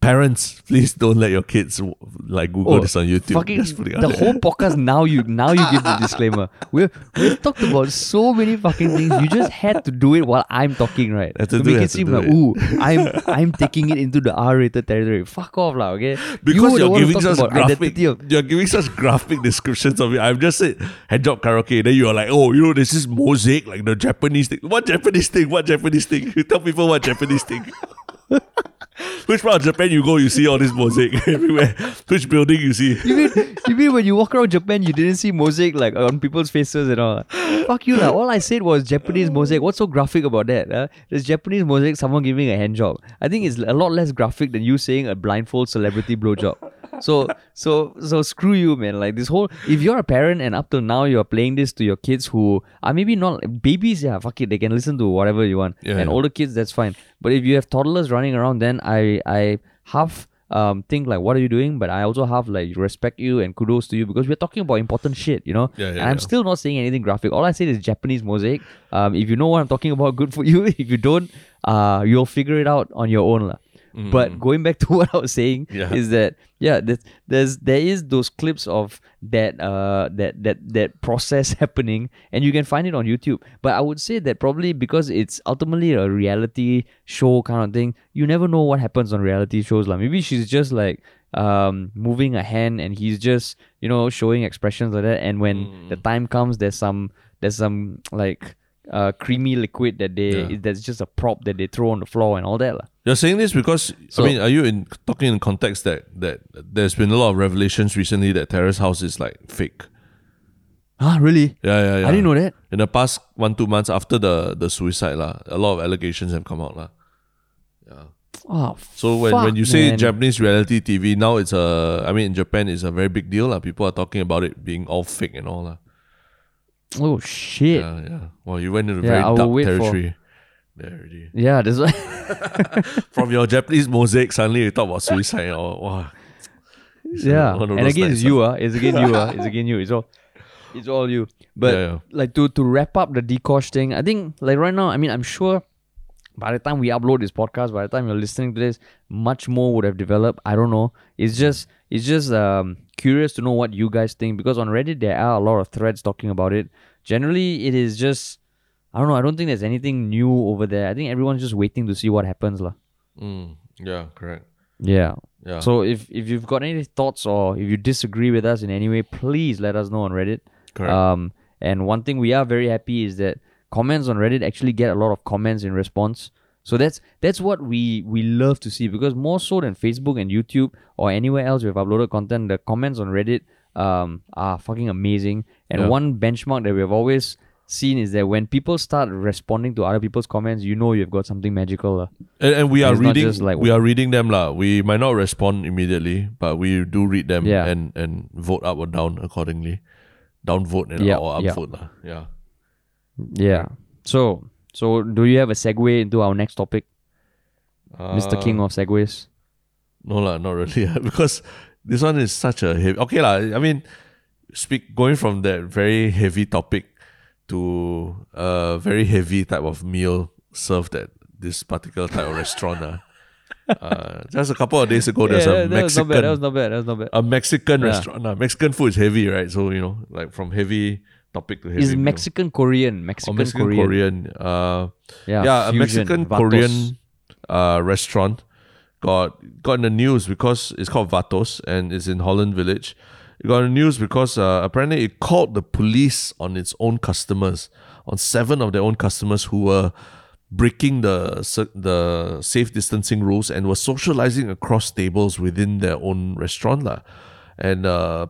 parents, please don't let your kids like Google Oh, this on YouTube. Fucking Just put it out the there. whole podcast now you now you give the disclaimer. We've we've talked about so many fucking things. You just had to do it while I'm talking, right? To to make it, it seem like it. ooh, I'm *laughs* I'm taking it into the R-rated territory. Fuck off, lah. Okay, because you you're giving such graphic, of you're giving such graphic descriptions of it. I've just said hand job karaoke. Then you're like, oh, you know, this is mosaic, like the Japanese thing. What Japanese thing? What Japanese thing? *laughs* You tell people what Japanese thing. *laughs* *laughs* Which part of Japan you go, you see all this mosaic *laughs* everywhere. Which building you see? You mean you mean when you walk around Japan, you didn't see mosaic like on people's faces and all? Fuck you lah! All I said was Japanese mosaic. What's so graphic about that? Huh? There's Japanese mosaic, someone giving a hand job. I think it's a lot less graphic than you saying a blindfold celebrity blowjob. So so so screw you, man. Like this whole if you're a parent and up till now you're playing this to your kids who are maybe not babies, yeah, fuck it, they can listen to whatever you want. Yeah, and yeah. older kids, that's fine. But if you have toddlers running around, then I I half um think like what are you doing? But I also have like respect you and kudos to you because we're talking about important shit, you know. Yeah, yeah, and I'm yeah. still not saying anything graphic. All I said is Japanese mosaic. Um, if you know what I'm talking about, good for *laughs* you. if you don't, uh, you'll figure it out on your own, lah. But going back *laughs* to what I was saying Mm. Yeah. is that yeah, there's, there's there is those clips of that uh that that that process *laughs* happening, and you can find it on YouTube. But I would say that probably because it's ultimately a reality show kind of thing, you never know what happens on reality shows. Like maybe she's just like um moving a hand and he's just you know showing expressions like that and when the time comes there's some there's some like uh, creamy liquid that they Yeah. that's just a prop that they throw on the floor and all that. lah. You're saying this because So- I mean, are you in talking in context that that there's been a lot of revelations recently that Terrace House is like fake? Huh, really? Yeah, yeah, yeah. I didn't know that. In the past one two months after the the suicide lah, a lot of allegations have come out lah. Oh, So when, fuck, when you say man. Japanese reality TV now, it's a I mean in Japan it's a very big deal lah. People are talking about it being all fake and all lah. Oh shit. Yeah, yeah. Well, you went into Yeah, very I dark wait for- territory. There already. Yeah, that's why. *laughs* From your Japanese mosaic, suddenly you talk about suicide. Or wow. yeah, and again, it's you, ah. It's again you, ah. *laughs* It's again you. It's all, it's all you. But Yeah, yeah. like to to wrap up the Dee Kosh thing, I think like right now, I mean, I'm sure by the time we upload this podcast, by the time you're listening to this, much more would have developed. I don't know. It's just it's just um curious to know what you guys think because on Reddit there are a lot of threads talking about it. Generally, it is just I don't know. I don't think there's anything new over there. I think everyone's just waiting to see what happens, lah. Mm, yeah, correct. Yeah. Yeah. So if if you've got any thoughts or if you disagree with us in any way, please let us know on Reddit. correct. Um, and one thing we are very happy is that comments on Reddit actually get a lot of comments in response. So that's that's what we we love to see because more so than Facebook and YouTube or anywhere else we've uploaded content, the comments on Reddit um are fucking amazing. And Yeah. one benchmark that we've always seen is that when people start responding to other people's comments, you know you've got something magical. lah. And, and we are It's reading like- we are reading them lah. We might not respond immediately, but we do read them Yeah. and, and vote up or down accordingly. Down vote and Yeah, or up yeah. Yeah. Yeah. So so do you have a segue into our next topic, Mr. Uh, King of Segways? No lah, not really. *laughs* because this one is such a heavy okay lah. I mean speak going from that very heavy topic to a very heavy type of meal served at this particular type of restaurant. ah. *laughs* Uh, just a couple of days ago, there's a that, was not bad. Mexican That was not bad. That was not bad. a Mexican Yeah. restaurant. ah. Mexican food is heavy, right? So you know, like from heavy topic to. Is. Mexican Korean? or Mexican, Mexican Korean. Korean. Uh, Yeah, yeah, a Mexican vatos. Korean uh, restaurant got got in the news because it's called Vatos and it's in Holland Village. It got in the news because uh, apparently it called the police on its own customers, on seven of their own customers who were breaking the the safe distancing rules and were socializing across tables within their own restaurant lah. And uh,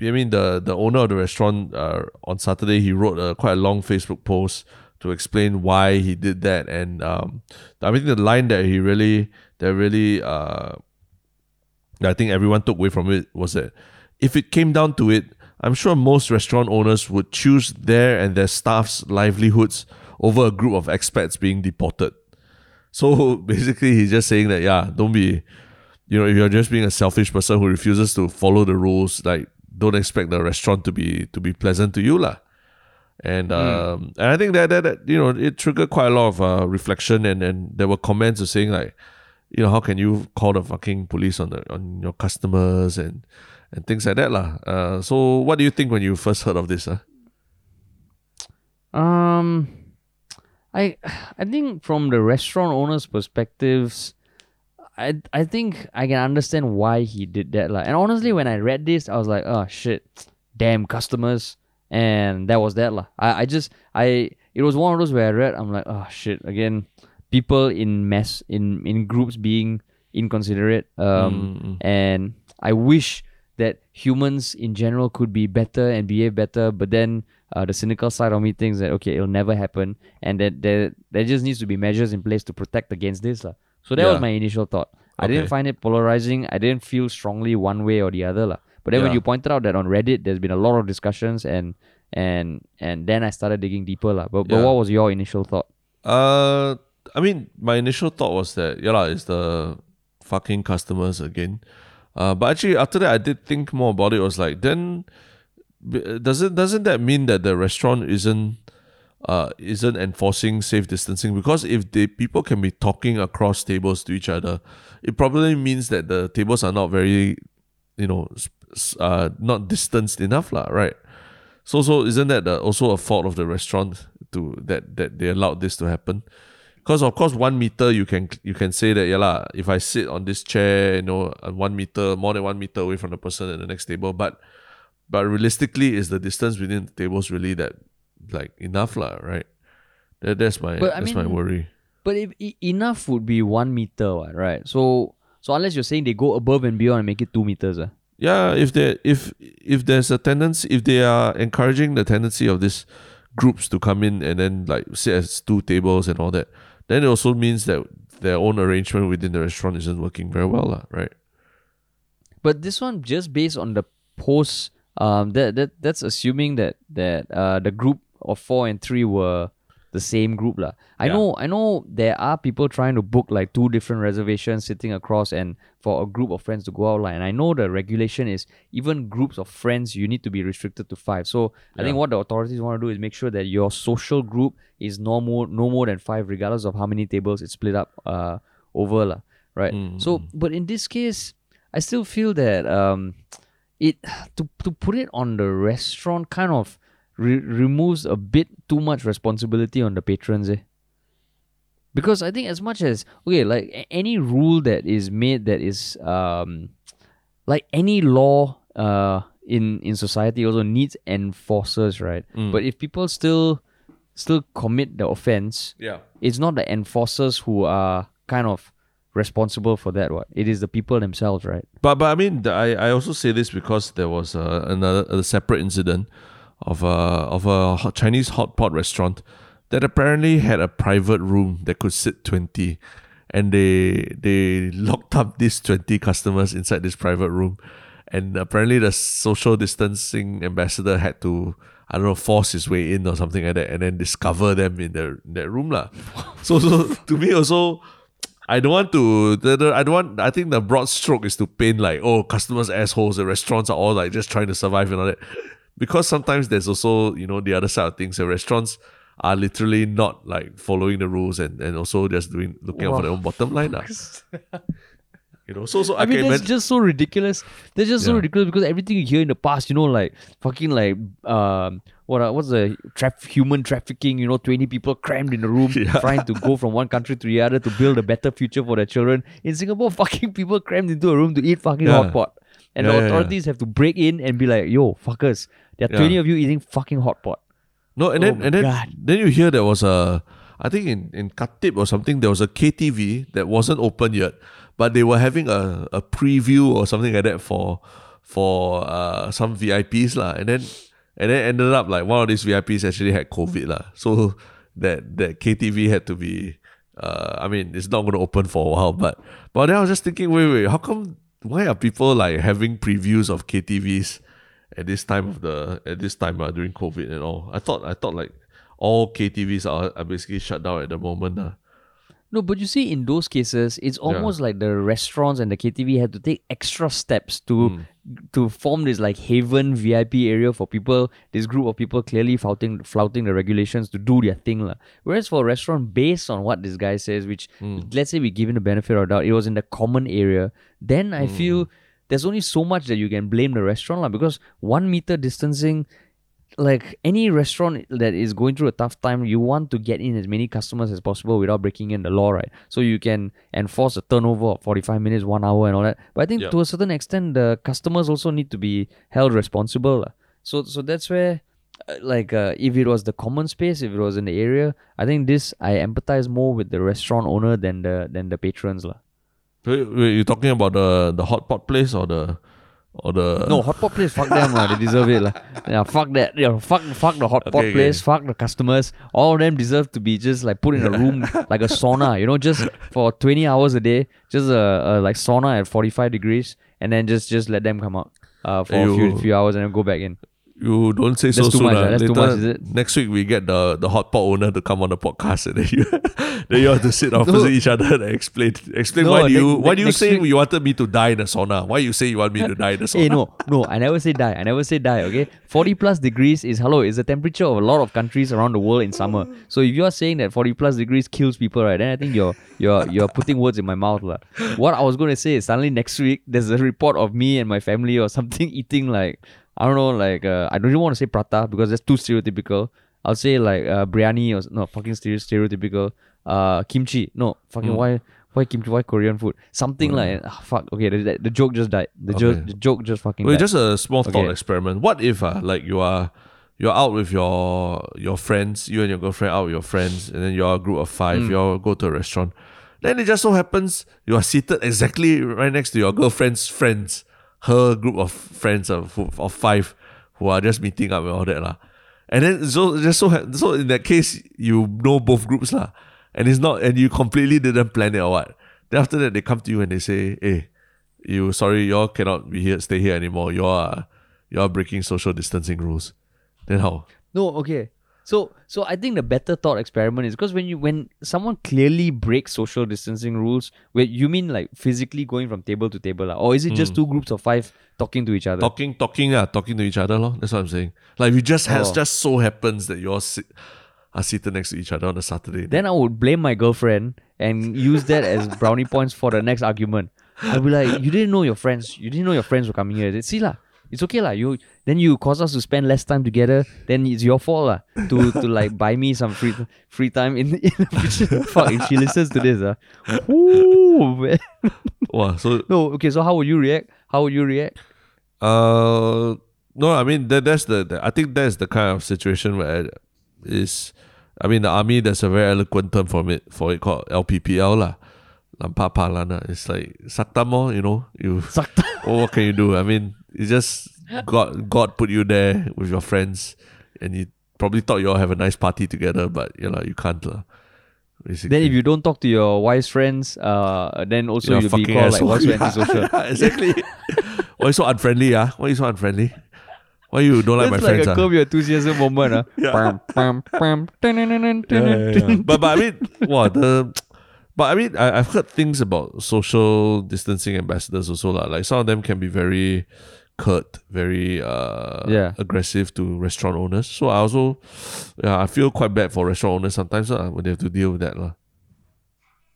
I mean the the owner of the restaurant uh, on Saturday he wrote a quite a long Facebook post to explain why he did that and um, I mean the line that he really that really uh, I think everyone took away from it was that if it came down to it, I'm sure most restaurant owners would choose their and their staff's livelihoods over a group of expats being deported. So *laughs* basically, he's just saying that yeah, don't be, you know, if you're just being a selfish person who refuses to follow the rules, like don't expect the restaurant to be to be pleasant to you lah. And um, and I think that, that that you know it triggered quite a lot of uh, reflection and and there were comments of saying like, you know, how can you call the fucking police on the on your customers and and things like that lah. Uh, so what do you think when you first heard of this? Uh? Um, I I think from the restaurant owner's perspectives, I I think I can understand why he did that. Like, and honestly, when I read this, I was like, oh shit, damn customers, and that was that. Lah. I I just I it was one of those where I read, I'm like, oh shit, again, people in mess in in groups being inconsiderate. Um, and I wish that humans in general could be better and behave better, but then uh, the cynical side of me thinks that okay, it'll never happen, and that there there just needs to be measures in place to protect against this. lah. So that Yeah. was my initial thought. I Okay. didn't find it polarizing. I didn't feel strongly one way or the other. lah. But then when you pointed out that on Reddit there's been a lot of discussions and and and then I started digging deeper. lah. But, but what was your initial thought? Uh, I mean, my initial thought was that yeah, lah, it's the fucking customers again. Uh, but actually, after that, I did think more about it. It was like, then doesn't doesn't that mean that the restaurant isn't uh isn't enforcing safe distancing? Because if the people can be talking across tables to each other, it probably means that the tables are not very, you know, uh, not distanced enough, lah, right? So so isn't that the, also a fault of the restaurant to that that they allowed this to happen? Because of course, one meter you can you can say that yeah lah. If I sit on this chair, you know, uh, one meter more than one meter away from the person at the next table, but but realistically, is the distance between the tables really that like enough lah, right? That, that's my But that's my worry. But if e- enough would be one meter, right? So so unless you're saying they go above and beyond and make it two meters, uh, Yeah, if there if if there's a tendency if they are encouraging the tendency of these groups to come in and then like sit as two tables and all that, then it also means that their own arrangement within the restaurant isn't working very well, lah, right? But this one just based on the post, um, that that that's assuming that that uh the group of four and three were the same group lah. I Yeah. know I know there are people trying to book like two different reservations sitting across and for a group of friends to go out like. And I know the regulation is even groups of friends you need to be restricted to five. So I think what the authorities want to do is make sure that your social group is no more no more than five, regardless of how many tables it's split up uh over lah. Right. So but in this case, I still feel that um, it to to put it on the restaurant kind of re- removes a bit too much responsibility on the patrons. Eh? Because I think as much as okay, like a- any rule that is made that is um, like any law uh in in society also needs enforcers, right? But if people still still commit the offense, Yeah. it's not the enforcers who are kind of responsible for that. What it is the people themselves, right? But but I mean, I I also say this because there was uh, another a separate incident of a of a Chinese hot pot restaurant that apparently had a private room that could sit twenty, and they they locked up these twenty customers inside this private room, and apparently the social distancing ambassador had to. I don't know, force his way in or something like that, and then discover them in their in that room lah. *laughs* So, so to me also, I don't want to. The, the, I don't want. I think the broad stroke is to paint like, oh, customers assholes. The restaurants are all like just trying to survive and all that. Because sometimes there's also you know the other side of things. The restaurants are literally not like following the rules and, and also just doing looking out for their own bottom line. lah. *laughs* you know, so so I, I mean, that's just so ridiculous. That's just so ridiculous because everything you hear in the past, you know, like fucking like um, what are- what's the traf- human trafficking? You know, twenty people crammed in a room *laughs* Yeah. trying to go from one country to the other to build a better future for their children. In Singapore, *laughs* fucking people crammed into a room to eat fucking Yeah. hot pot, and Yeah, the yeah, yeah. authorities have to break in and be like, "Yo, fuckers, there are Yeah. twenty of you eating fucking hot pot." No, and Oh then and then God. then you hear there was a I think in in Khatib or something there was a KTV that wasn't open yet, but they were having a, a preview or something like that for for uh some VIPs lah, and then and then ended up like one of these VIPs actually had COVID lah, so that that KTV had to be. Uh, I mean, it's not going to open for a while, but but then I was just thinking, wait, wait, how come? Why are people like having previews of KTVs at this time of the at this time uh, during COVID and all. I thought I thought like all KTVs are, are basically shut down at the moment. Uh. No, but you see, in those cases, it's almost like the restaurants and the KTV had to take extra steps to Hmm. to form this like haven VIP area for people. This group of people clearly flouting flouting the regulations to do their thing, lah. Whereas for a restaurant, based on what this guy says, which Hmm. let's say we give him the benefit of doubt, it was in the common area. Then I Hmm. feel there's only so much that you can blame the restaurant, lah, because one meter distancing like any restaurant that is going through a tough time, you want to get in as many customers as possible without breaking in the law, right? So you can enforce a turnover of 45 minutes, one hour, and all that. But I think Yeah. to a certain extent, the customers also need to be held responsible. So, so that's where, uh, like, uh, if it was the common space, if it was in the area, I think this I empathize more with the restaurant owner than the than the patrons, lah. Wait, wait, you talking about the the hot pot place or the or the No, hot pot place, fuck them, lah. They deserve it, lah. Yeah, fuck that. Yeah, fuck, fuck the hot pot Okay, okay. place, fuck the customers. All of them deserve to be just like put in a room *laughs* like a sauna, you know, just for twenty hours a day, just a, a like sauna at forty five degrees, and then just just let them come out uh, for a few Ew. few hours and then go back in. You don't say so That's too soon. much, ah. Ah. too Later, much, is it? Next week we get the the hot pot owner to come on the podcast *laughs* and then you *laughs* then you have to sit opposite each other and explain explain No, why do you ne- why do you say week- you wanted me to die in a sauna? Why you say you want me to die in a *laughs* eh, sauna? Hey, no, no, I never say die. I never say die. Okay, forty plus degrees is hello. Is the temperature of a lot of countries around the world in summer. So if you are saying that forty plus degrees kills people, right? Then I think you're you're you're putting words in my mouth, lah. What I was going to say is suddenly next week there's a report of me and my family or something eating like I don't know, like uh, I don't even want to say prata because that's too stereotypical. I'll say like uh, biryani or no fucking stereo- stereotypical. Uh, kimchi. No fucking why. Why kimchi? Why Korean food? Something like ah, fuck. Okay, the, the, joke just died. The, joke Okay. the joke just fucking Wait, died. just a small thought Okay. experiment. What if uh, like you are you're out with your your friends, you and your girlfriend out with your friends, and then you're a group of five, Mm. you all go to a restaurant. Then it just so happens you are seated exactly right next to your girlfriend's friends, her group of friends of, of five who are just meeting up and all that. lah. And then so just so so in that case you know both groups lah. And it's not and you completely didn't plan it or what. Then after that they come to you and they say, Hey, you sorry, y'all cannot be here stay here anymore. You are you are breaking social distancing rules. Then how? No, okay. So so I think the better thought experiment is because when you when someone clearly breaks social distancing rules, where you mean like physically going from table to table, lah, or is it just hmm. two groups of five talking to each other? Talking talking yeah, talking to each other, lor. That's what I'm saying. Like it just has Oh. just so happens that you all sit, are seated next to each other on a Saturday. Then I would blame my girlfriend and use that as brownie points for the next argument. I'll be like, you didn't know your friends. You didn't know your friends were coming here. See lah, it's okay lah. You then you cause us to spend less time together. Then it's your fault lah. To to like buy me some free free time in in the future. *laughs* Fuck, if she listens to this, ah, Ooh, man. wow, so No, okay. So how would you react? How would you react? Uh, no, I mean that that's the, the I think that's the kind of situation where is, I mean the army there's a very eloquent term for it for it called LPPL lah, palana. It's like saktamo, you know, you Sakta. *laughs* oh, what can you do? I mean, it's just God God put you there with your friends, and you probably thought you all have a nice party together, but you know you can't lah. Basically. Then if you don't talk to your wife's friends, uh, then also you'll be called like asshole. what's so antisocial. Yeah, exactly. Why you so unfriendly, ah? Why you so unfriendly? Why you don't like That's my like friends, a ah? curb your enthusiasm moment. Uh. *laughs* Yeah. Pam, pam, pam, dun-dun-dun-dun, yeah, yeah, yeah. *laughs* but but I mean, *laughs* wow, the but I mean, I, I've heard things about social distancing ambassadors also lah. Like some of them can be very curt, very uh Yeah. aggressive to restaurant owners. So I also, yeah, I feel quite bad for restaurant owners sometimes lah when they have to deal with that lah.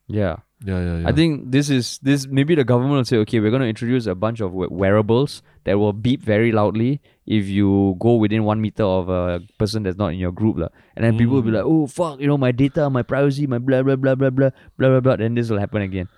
Yeah. Yeah, yeah, yeah. I think this is this maybe the government will say, okay, we're going to introduce a bunch of wearables that will beep very loudly if you go within one meter of a person that's not in your group. lah. And then people will be Mm. like, oh, fuck, you know, my data, my privacy, my blah, blah, blah, blah, blah, blah, blah, blah. Then this will happen again.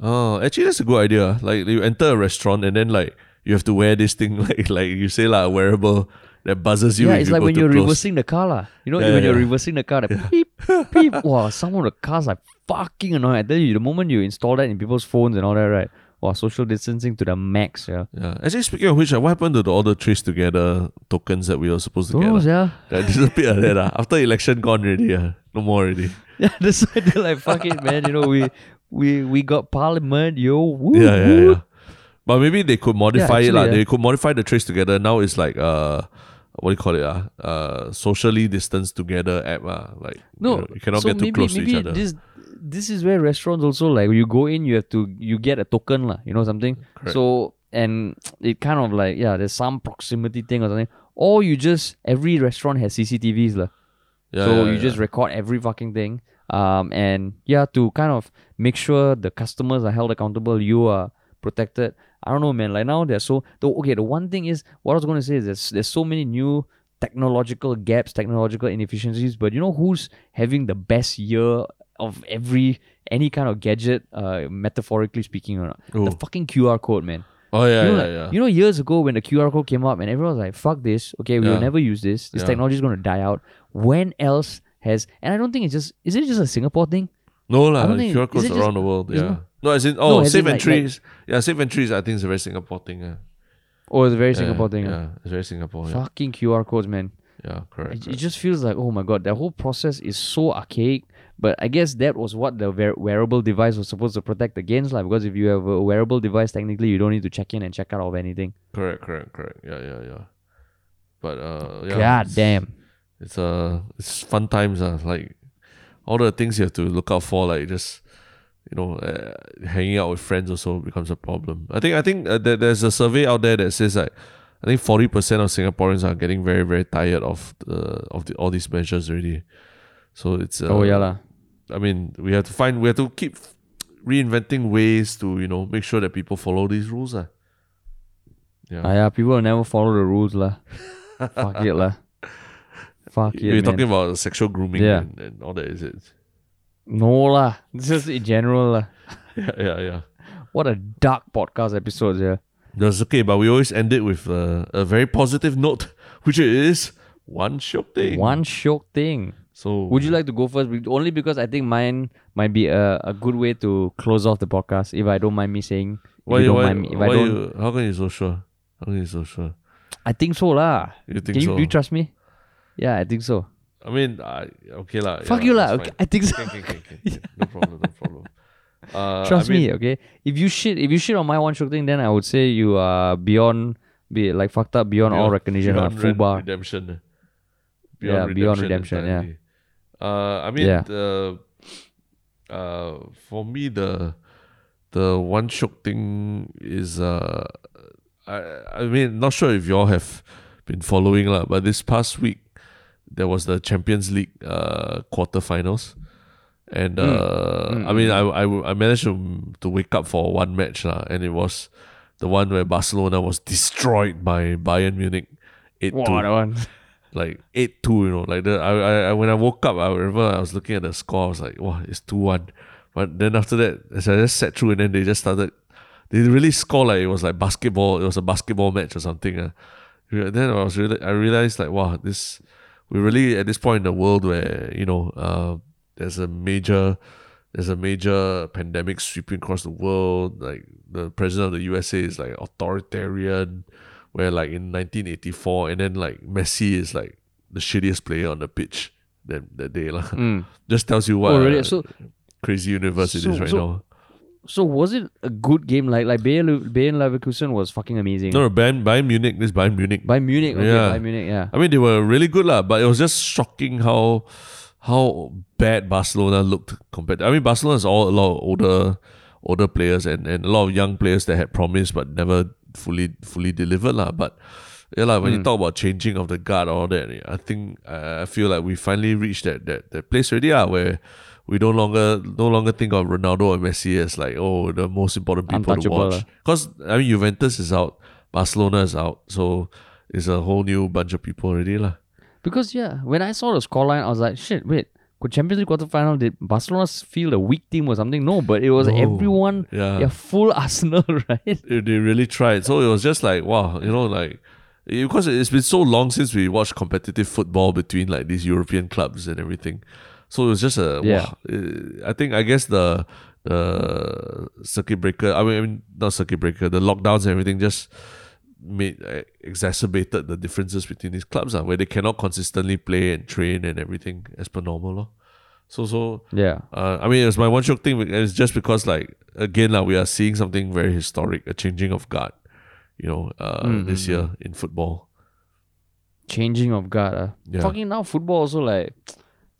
Oh, actually, that's a good idea. Like you enter a restaurant and then like you have to wear this thing, *laughs* like like you say like a wearable that buzzes you. yeah, it's you like when you're close. reversing the car. lah. You know, Yeah, when yeah, you're reversing the car, the beep, beep. *laughs* Wow, some of the cars are fucking annoying. I tell you, the moment you install that in people's phones and all that, right? Wow, social distancing to the max, yeah. Yeah. Actually, speaking of which, uh, what happened to the, all the TraceTogether tokens that we were supposed to Those, get? yeah. uh? That disappeared like that. uh. *laughs* After election gone already. Uh. No more already. Yeah, *laughs* that's why they're like, fuck it, man. You know, we we we got parliament, yo. Woo, Yeah, yeah, woo. yeah. But maybe they could modify it. actually, lah. yeah. They could modify the TraceTogether. Now it's like uh what do you call it? Uh, uh socially distanced together app. Uh. Like No, you, know, you cannot so get too maybe, close to each other. This this is where restaurants also like you go in, you have to you get a token lah. You know something. Correct. So and *tsk* it kind of like yeah, there's some proximity thing or something. Or you just every restaurant has CCTVs lah. yeah, so yeah, you yeah. just record every fucking thing. Um and yeah, to kind of make sure the customers are held accountable, you are protected. I don't know, man. Like now they're so the okay. The one thing is what I was going to say is there's there's so many new technological gaps, technological inefficiencies. But you know who's having the best year of every any kind of gadget, uh, metaphorically speaking, or not? Who? The fucking QR code, man. Oh yeah, you know, yeah, like, yeah. you know, years ago when the QR code came up and everyone was like, "Fuck this! Okay, we will Yeah. never use this. This Yeah. technology is going to die out." When else has? And I don't think it's just. Is it just a Singapore thing? No lah, QR codes just- around the world. Yeah. No, as in No, oh, as safe in, like- entries. yeah, safe entries. I think is a very Singapore thing. Yeah. Or it's a very Yeah, Singapore thing? ah? Yeah, it's very Singapore. Yeah, Fucking QR codes, man. yeah correct. It, it just feels like, oh my god, that whole process is so archaic. But I guess that was what the wear- wearable device was supposed to protect against, like because if you have a wearable device, technically you don't need to check in and check out of anything. Correct, correct, correct. Yeah, yeah, yeah. But uh, yeah, God it's- damn. it's uh, it's fun times. Uh, like all the things you have to look out for, like just you know, uh, hanging out with friends also becomes a problem. I think I think uh, there, there's a survey out there that says like I think forty percent of Singaporeans are getting very very tired of the of the, all these measures already. So it's uh, oh yeah lah. I mean, we have to find we have to keep reinventing ways to you know make sure that people follow these rules. Uh. Yeah. Ah, yeah, people will never follow the rules lah. *laughs* Fuck it lah. Fuck it, You're man. talking about sexual grooming Yeah. and, and all that, is it? No lah. This is in general lah. *laughs* Yeah, yeah, yeah. What a dark podcast episode, yeah. That's okay, but we always end it with uh, a very positive note, *laughs* which is one shiok thing. One shiok thing. So Would you like to go first? Only because I think mine might be a, a good way to close off the podcast. If I don't mind me saying, if Why you you? don't Why, mind me, if why I don't, you? How can you so sure? How can you so sure? I think so lah. You think Can you, so? do you trust me? Yeah, I think so. I mean, I okay lah. Fuck yeah, you lah. Okay, fine. I think so. Okay, okay, okay. No problem. No problem. *laughs* Uh, Trust I mean, me, okay. If you shit, if you shit on my one shiok thing, then I would say you are beyond, be like fucked up beyond, all recognition. Beyond red- Fubar. redemption. Yeah, beyond redemption, yeah. Uh, I mean, Yeah. the uh, for me the the one shiok thing is uh, I I mean, not sure if y'all have been following lah, but this past week there was the Champions League uh quarterfinals. And Hmm. uh, I mean, I, I, I managed to to wake up for one match lah, and it was the one where Barcelona was destroyed by Bayern Munich, eight Wow, that one. *laughs* like eight two. You know, like the I, I, I when I woke up, I remember I was looking at the score. I was like, wow, it's two one. But then after that, as I just sat through, and then they just started. They really score like it was like basketball. It was a basketball match or something. Uh. Then I was really, I realized like, wow, this we're really at this point in the world where you know uh, there's a major there's a major pandemic sweeping across the world. Like the president of the USA is like authoritarian, where like in 1984, and then like Messi is like the shittiest player on the pitch that that day. Mm. *laughs* Just tells you what Oh, really? So, crazy universe it so- is right so- now. So was it a good game? Like, like Bayern, Bayern Leverkusen was fucking amazing. No, no, Bayern, Bayern Munich. This Bayern Munich. By Munich, okay, Yeah. by Munich, yeah. I mean, they were really good lah, but it was just shocking how how bad Barcelona looked compared. To, I mean, Barcelona is all a lot of older older players and, and a lot of young players that had promised but never fully fully delivered lah. But yeah, like when you talk about changing of the guard, all that, I think I I feel like we finally reached that that, that place already ah, where we no longer no longer think of Ronaldo and Messi as like oh the most important people to watch. Because I mean Juventus is out, Barcelona is out, so it's a whole new bunch of people already lah. Because yeah, when I saw the scoreline, I was like, shit, wait, could Champions League quarterfinal did Barcelona feel a weak team or something? No, but it was No. everyone, Yeah. yeah, full *laughs* Arsenal, right? They they really tried. So it was just like wow, you know, like because it's been so long since we watched competitive football between like these European clubs and everything. So it was just a Yeah. wow. Uh, I think I guess the the circuit breaker. I mean, I mean not circuit breaker. The lockdowns and everything just made uh, exacerbated the differences between these clubs, uh, where they cannot consistently play and train and everything as per normal. lor. So so Yeah. uh, I mean, it was my one shiok thing. It's just because, like, again, like, we are seeing something very historic, a changing of guard, you know, uh, Mm, this year in football. Changing of guard. Uh. Yeah. Fucking now football also like,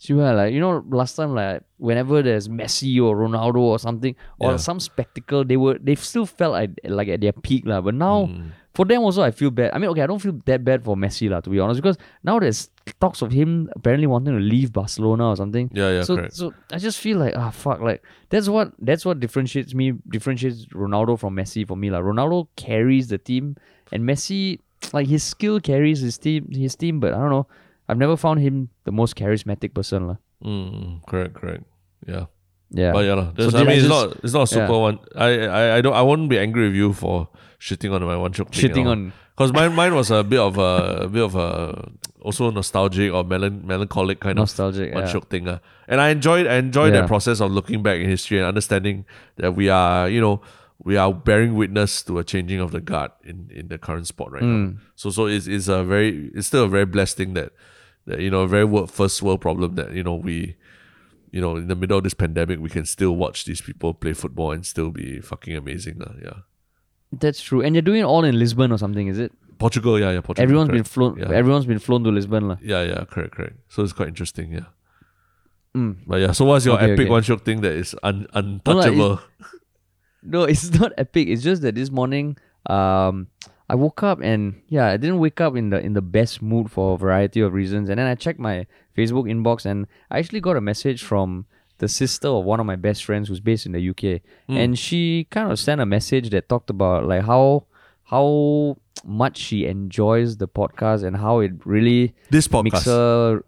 see like you know last time like whenever there's Messi or Ronaldo or something or Yeah. some spectacle, they were they still felt like, like at their peak lah. But now Mm. for them also I feel bad. I mean okay, I don't feel that bad for Messi lah to be honest because now there's talks of him apparently wanting to leave Barcelona or something. Yeah, yeah, so correct. so I just feel like ah fuck like that's what that's what differentiates me differentiates Ronaldo from Messi for me like Ronaldo carries the team and Messi like his skill carries his team his team but I don't know I've never found him the most charismatic person lah. Mm, correct, correct. Yeah. Yeah. But yeah. So I mean, I it's just- not, it's not a super yeah. one. I, I, I don't, I won't be angry with you for shitting on my one thing. Shitting on because mine, mine was a bit of a, a bit of a, also nostalgic or melan- melancholic kind of nostalgic. one Yeah. thing. Uh. And I enjoyed I enjoyed Yeah. that process of looking back in history and understanding that we are, you know, we are bearing witness to a changing of the guard in, in the current sport right Hmm. now. So so it's, it's a very it's still a very blessed thing that that you know very world, first world problem that you know we you know in the middle of this pandemic we can still watch these people play football and still be fucking amazing. Uh, yeah. That's true. And you're doing it all in Lisbon or something, is it? Portugal, yeah, yeah, Portugal. Everyone's been flown Yeah. everyone's been flown to Lisbon lah. Yeah, yeah, correct, correct. So it's quite interesting, yeah. Mm. But yeah, so what's your Okay, epic okay. one shot thing that is un- No, lah, untouchable? *laughs* No, it's not epic. It's just that this morning, um, I woke up and yeah, I didn't wake up in the in the best mood for a variety of reasons. And then I checked my Facebook inbox and I actually got a message from the sister of one of my best friends who's based in the UK, hmm. and she kind of sent a message that talked about like how how much she enjoys the podcast and how it really this podcast makes her.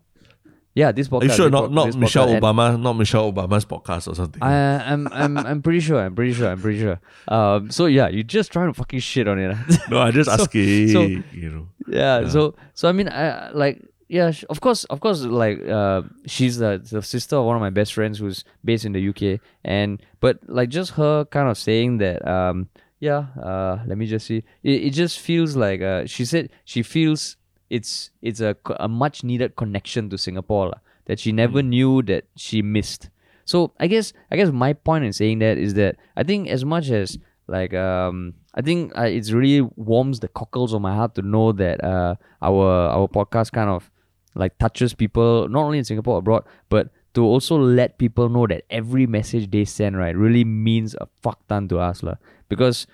Yeah, this podcast. Are you sure not not Michelle podcast, and- Obama, not Michelle Obama's podcast or something? I, I'm I'm I'm pretty sure. I'm pretty sure. I'm pretty sure. Um. So yeah, you're just trying to fucking shit on it. *laughs* no, I just *laughs* so- asking. so- you know. yeah, Yeah. So so I mean, I like yeah, of course, of course, like uh, she's the, the sister of one of my best friends who's based in the UK, and but like just her kind of saying that, um, yeah, uh, let me just see, it, it just feels like uh, she said she feels it's it's a, a much needed connection to Singapore lah, that she never knew that she missed. So I guess I guess my point in saying that is that I think as much as like um I think uh, it's really warms the cockles of my heart to know that uh our our podcast kind of like touches people not only in Singapore abroad but to also let people know that every message they send right really means a fuck ton to us lah because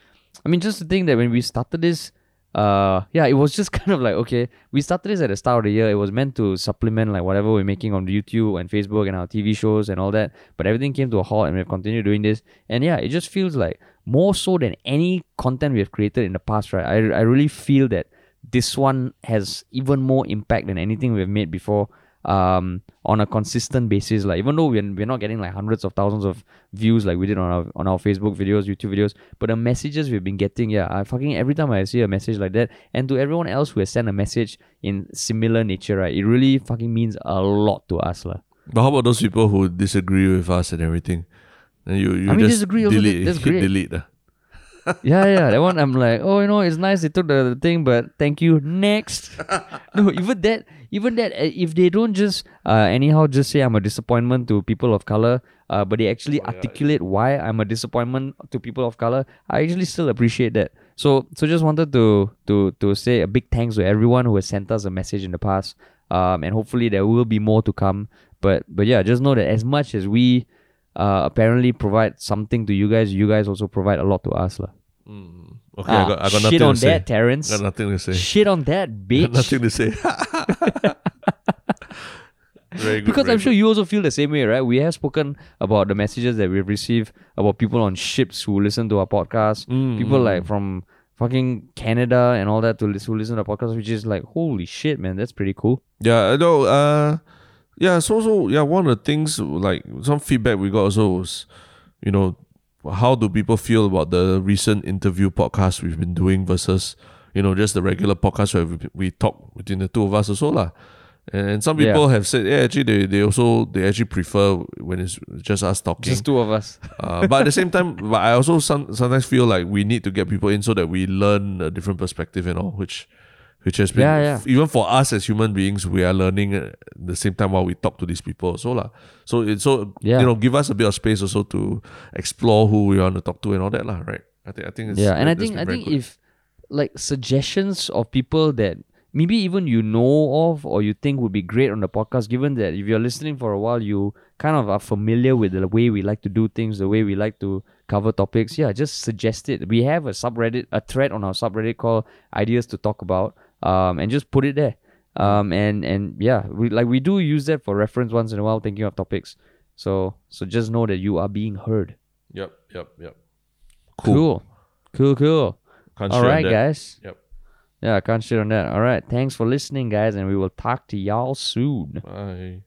I mean just to think that when we started this uh yeah it was just *laughs* kind of like okay we started this at the start of the year. It was meant to supplement like whatever we're making on youtube and facebook and our tv shows and all that. But everything came to a halt and we've continued doing this. And yeah it just feels like more so than any content we have created in the past right? I, I really feel that this one has even more impact than anything we've made before um on a consistent basis like even though we're, we're not getting like hundreds of thousands of views like we did on our on our facebook videos youtube videos but the messages we've been getting yeah i fucking every time i see a message like that and to everyone else who has sent a message in similar nature right it really fucking means a lot to us lah. But how about those people who disagree with us and everything? And you, you I mean, just disagree also, delete, that's *laughs* great. delete. ah. *laughs* yeah, yeah. That one, I'm like, oh, you know, it's nice they took the, the thing, but thank you. Next. *laughs* no, even that, even that, uh, if they don't just uh, anyhow just say I'm a disappointment to people of color, uh, but they actually Oh, yeah. articulate why I'm a disappointment to people of color, I actually still appreciate that. So, so just wanted to to to say a big thanks to everyone who has sent us a message in the past, um, and hopefully there will be more to come. But but yeah, just know that as much as we uh, apparently provide something to you guys, you guys also provide a lot to us, lah. Mm. Okay, I Ah, got, I got shit nothing on say. that, Terrence. Got nothing to say. Shit on that, Got bitch. nothing to say. *laughs* good. because I'm sure you also feel the same way, right? We have spoken about the messages that we've received about people on ships who listen to our podcast, Mm, people mm, like from fucking Canada and all that to listen, who listen to our podcast, which is like, holy shit, man, that's pretty cool. Yeah, I know. Uh, yeah. So, so yeah. One of the things, like some feedback we got also was, you know, how do people feel about the recent interview podcast we've been doing versus, you know, just the regular podcast where we, we talk between the two of us also lah. And some Yeah. people have said, yeah, actually they, they also they actually prefer when it's just us talking. Just two of us. Uh, but at the same time, but I also some, sometimes feel like we need to get people in so that we learn a different perspective and all, which which has been Yeah, yeah. even for us as human beings, we are learning at the same time while we talk to these people. So lah, so it's so Yeah. you know, give us a bit of space also to explore who we want to talk to and all that lah, right? I think I think it's yeah, and I think I think good. if like suggestions of people that maybe even you know of or you think would be great on the podcast, given that if you're listening for a while, you kind of are familiar with the way we like to do things, the way we like to cover topics. Yeah, just suggest it. We have a subreddit, a thread on our subreddit called "Ideas to Talk About," um, and just put it there. Um, and and yeah, we like we do use that for reference once in a while, thinking of topics. So so just know that you are being heard. Yep, yep, yep. Cool, cool, cool. Can't All right, guys. Yep. Yeah, I can't shit on that. All right. Thanks for listening, guys, and we will talk to y'all soon. Bye.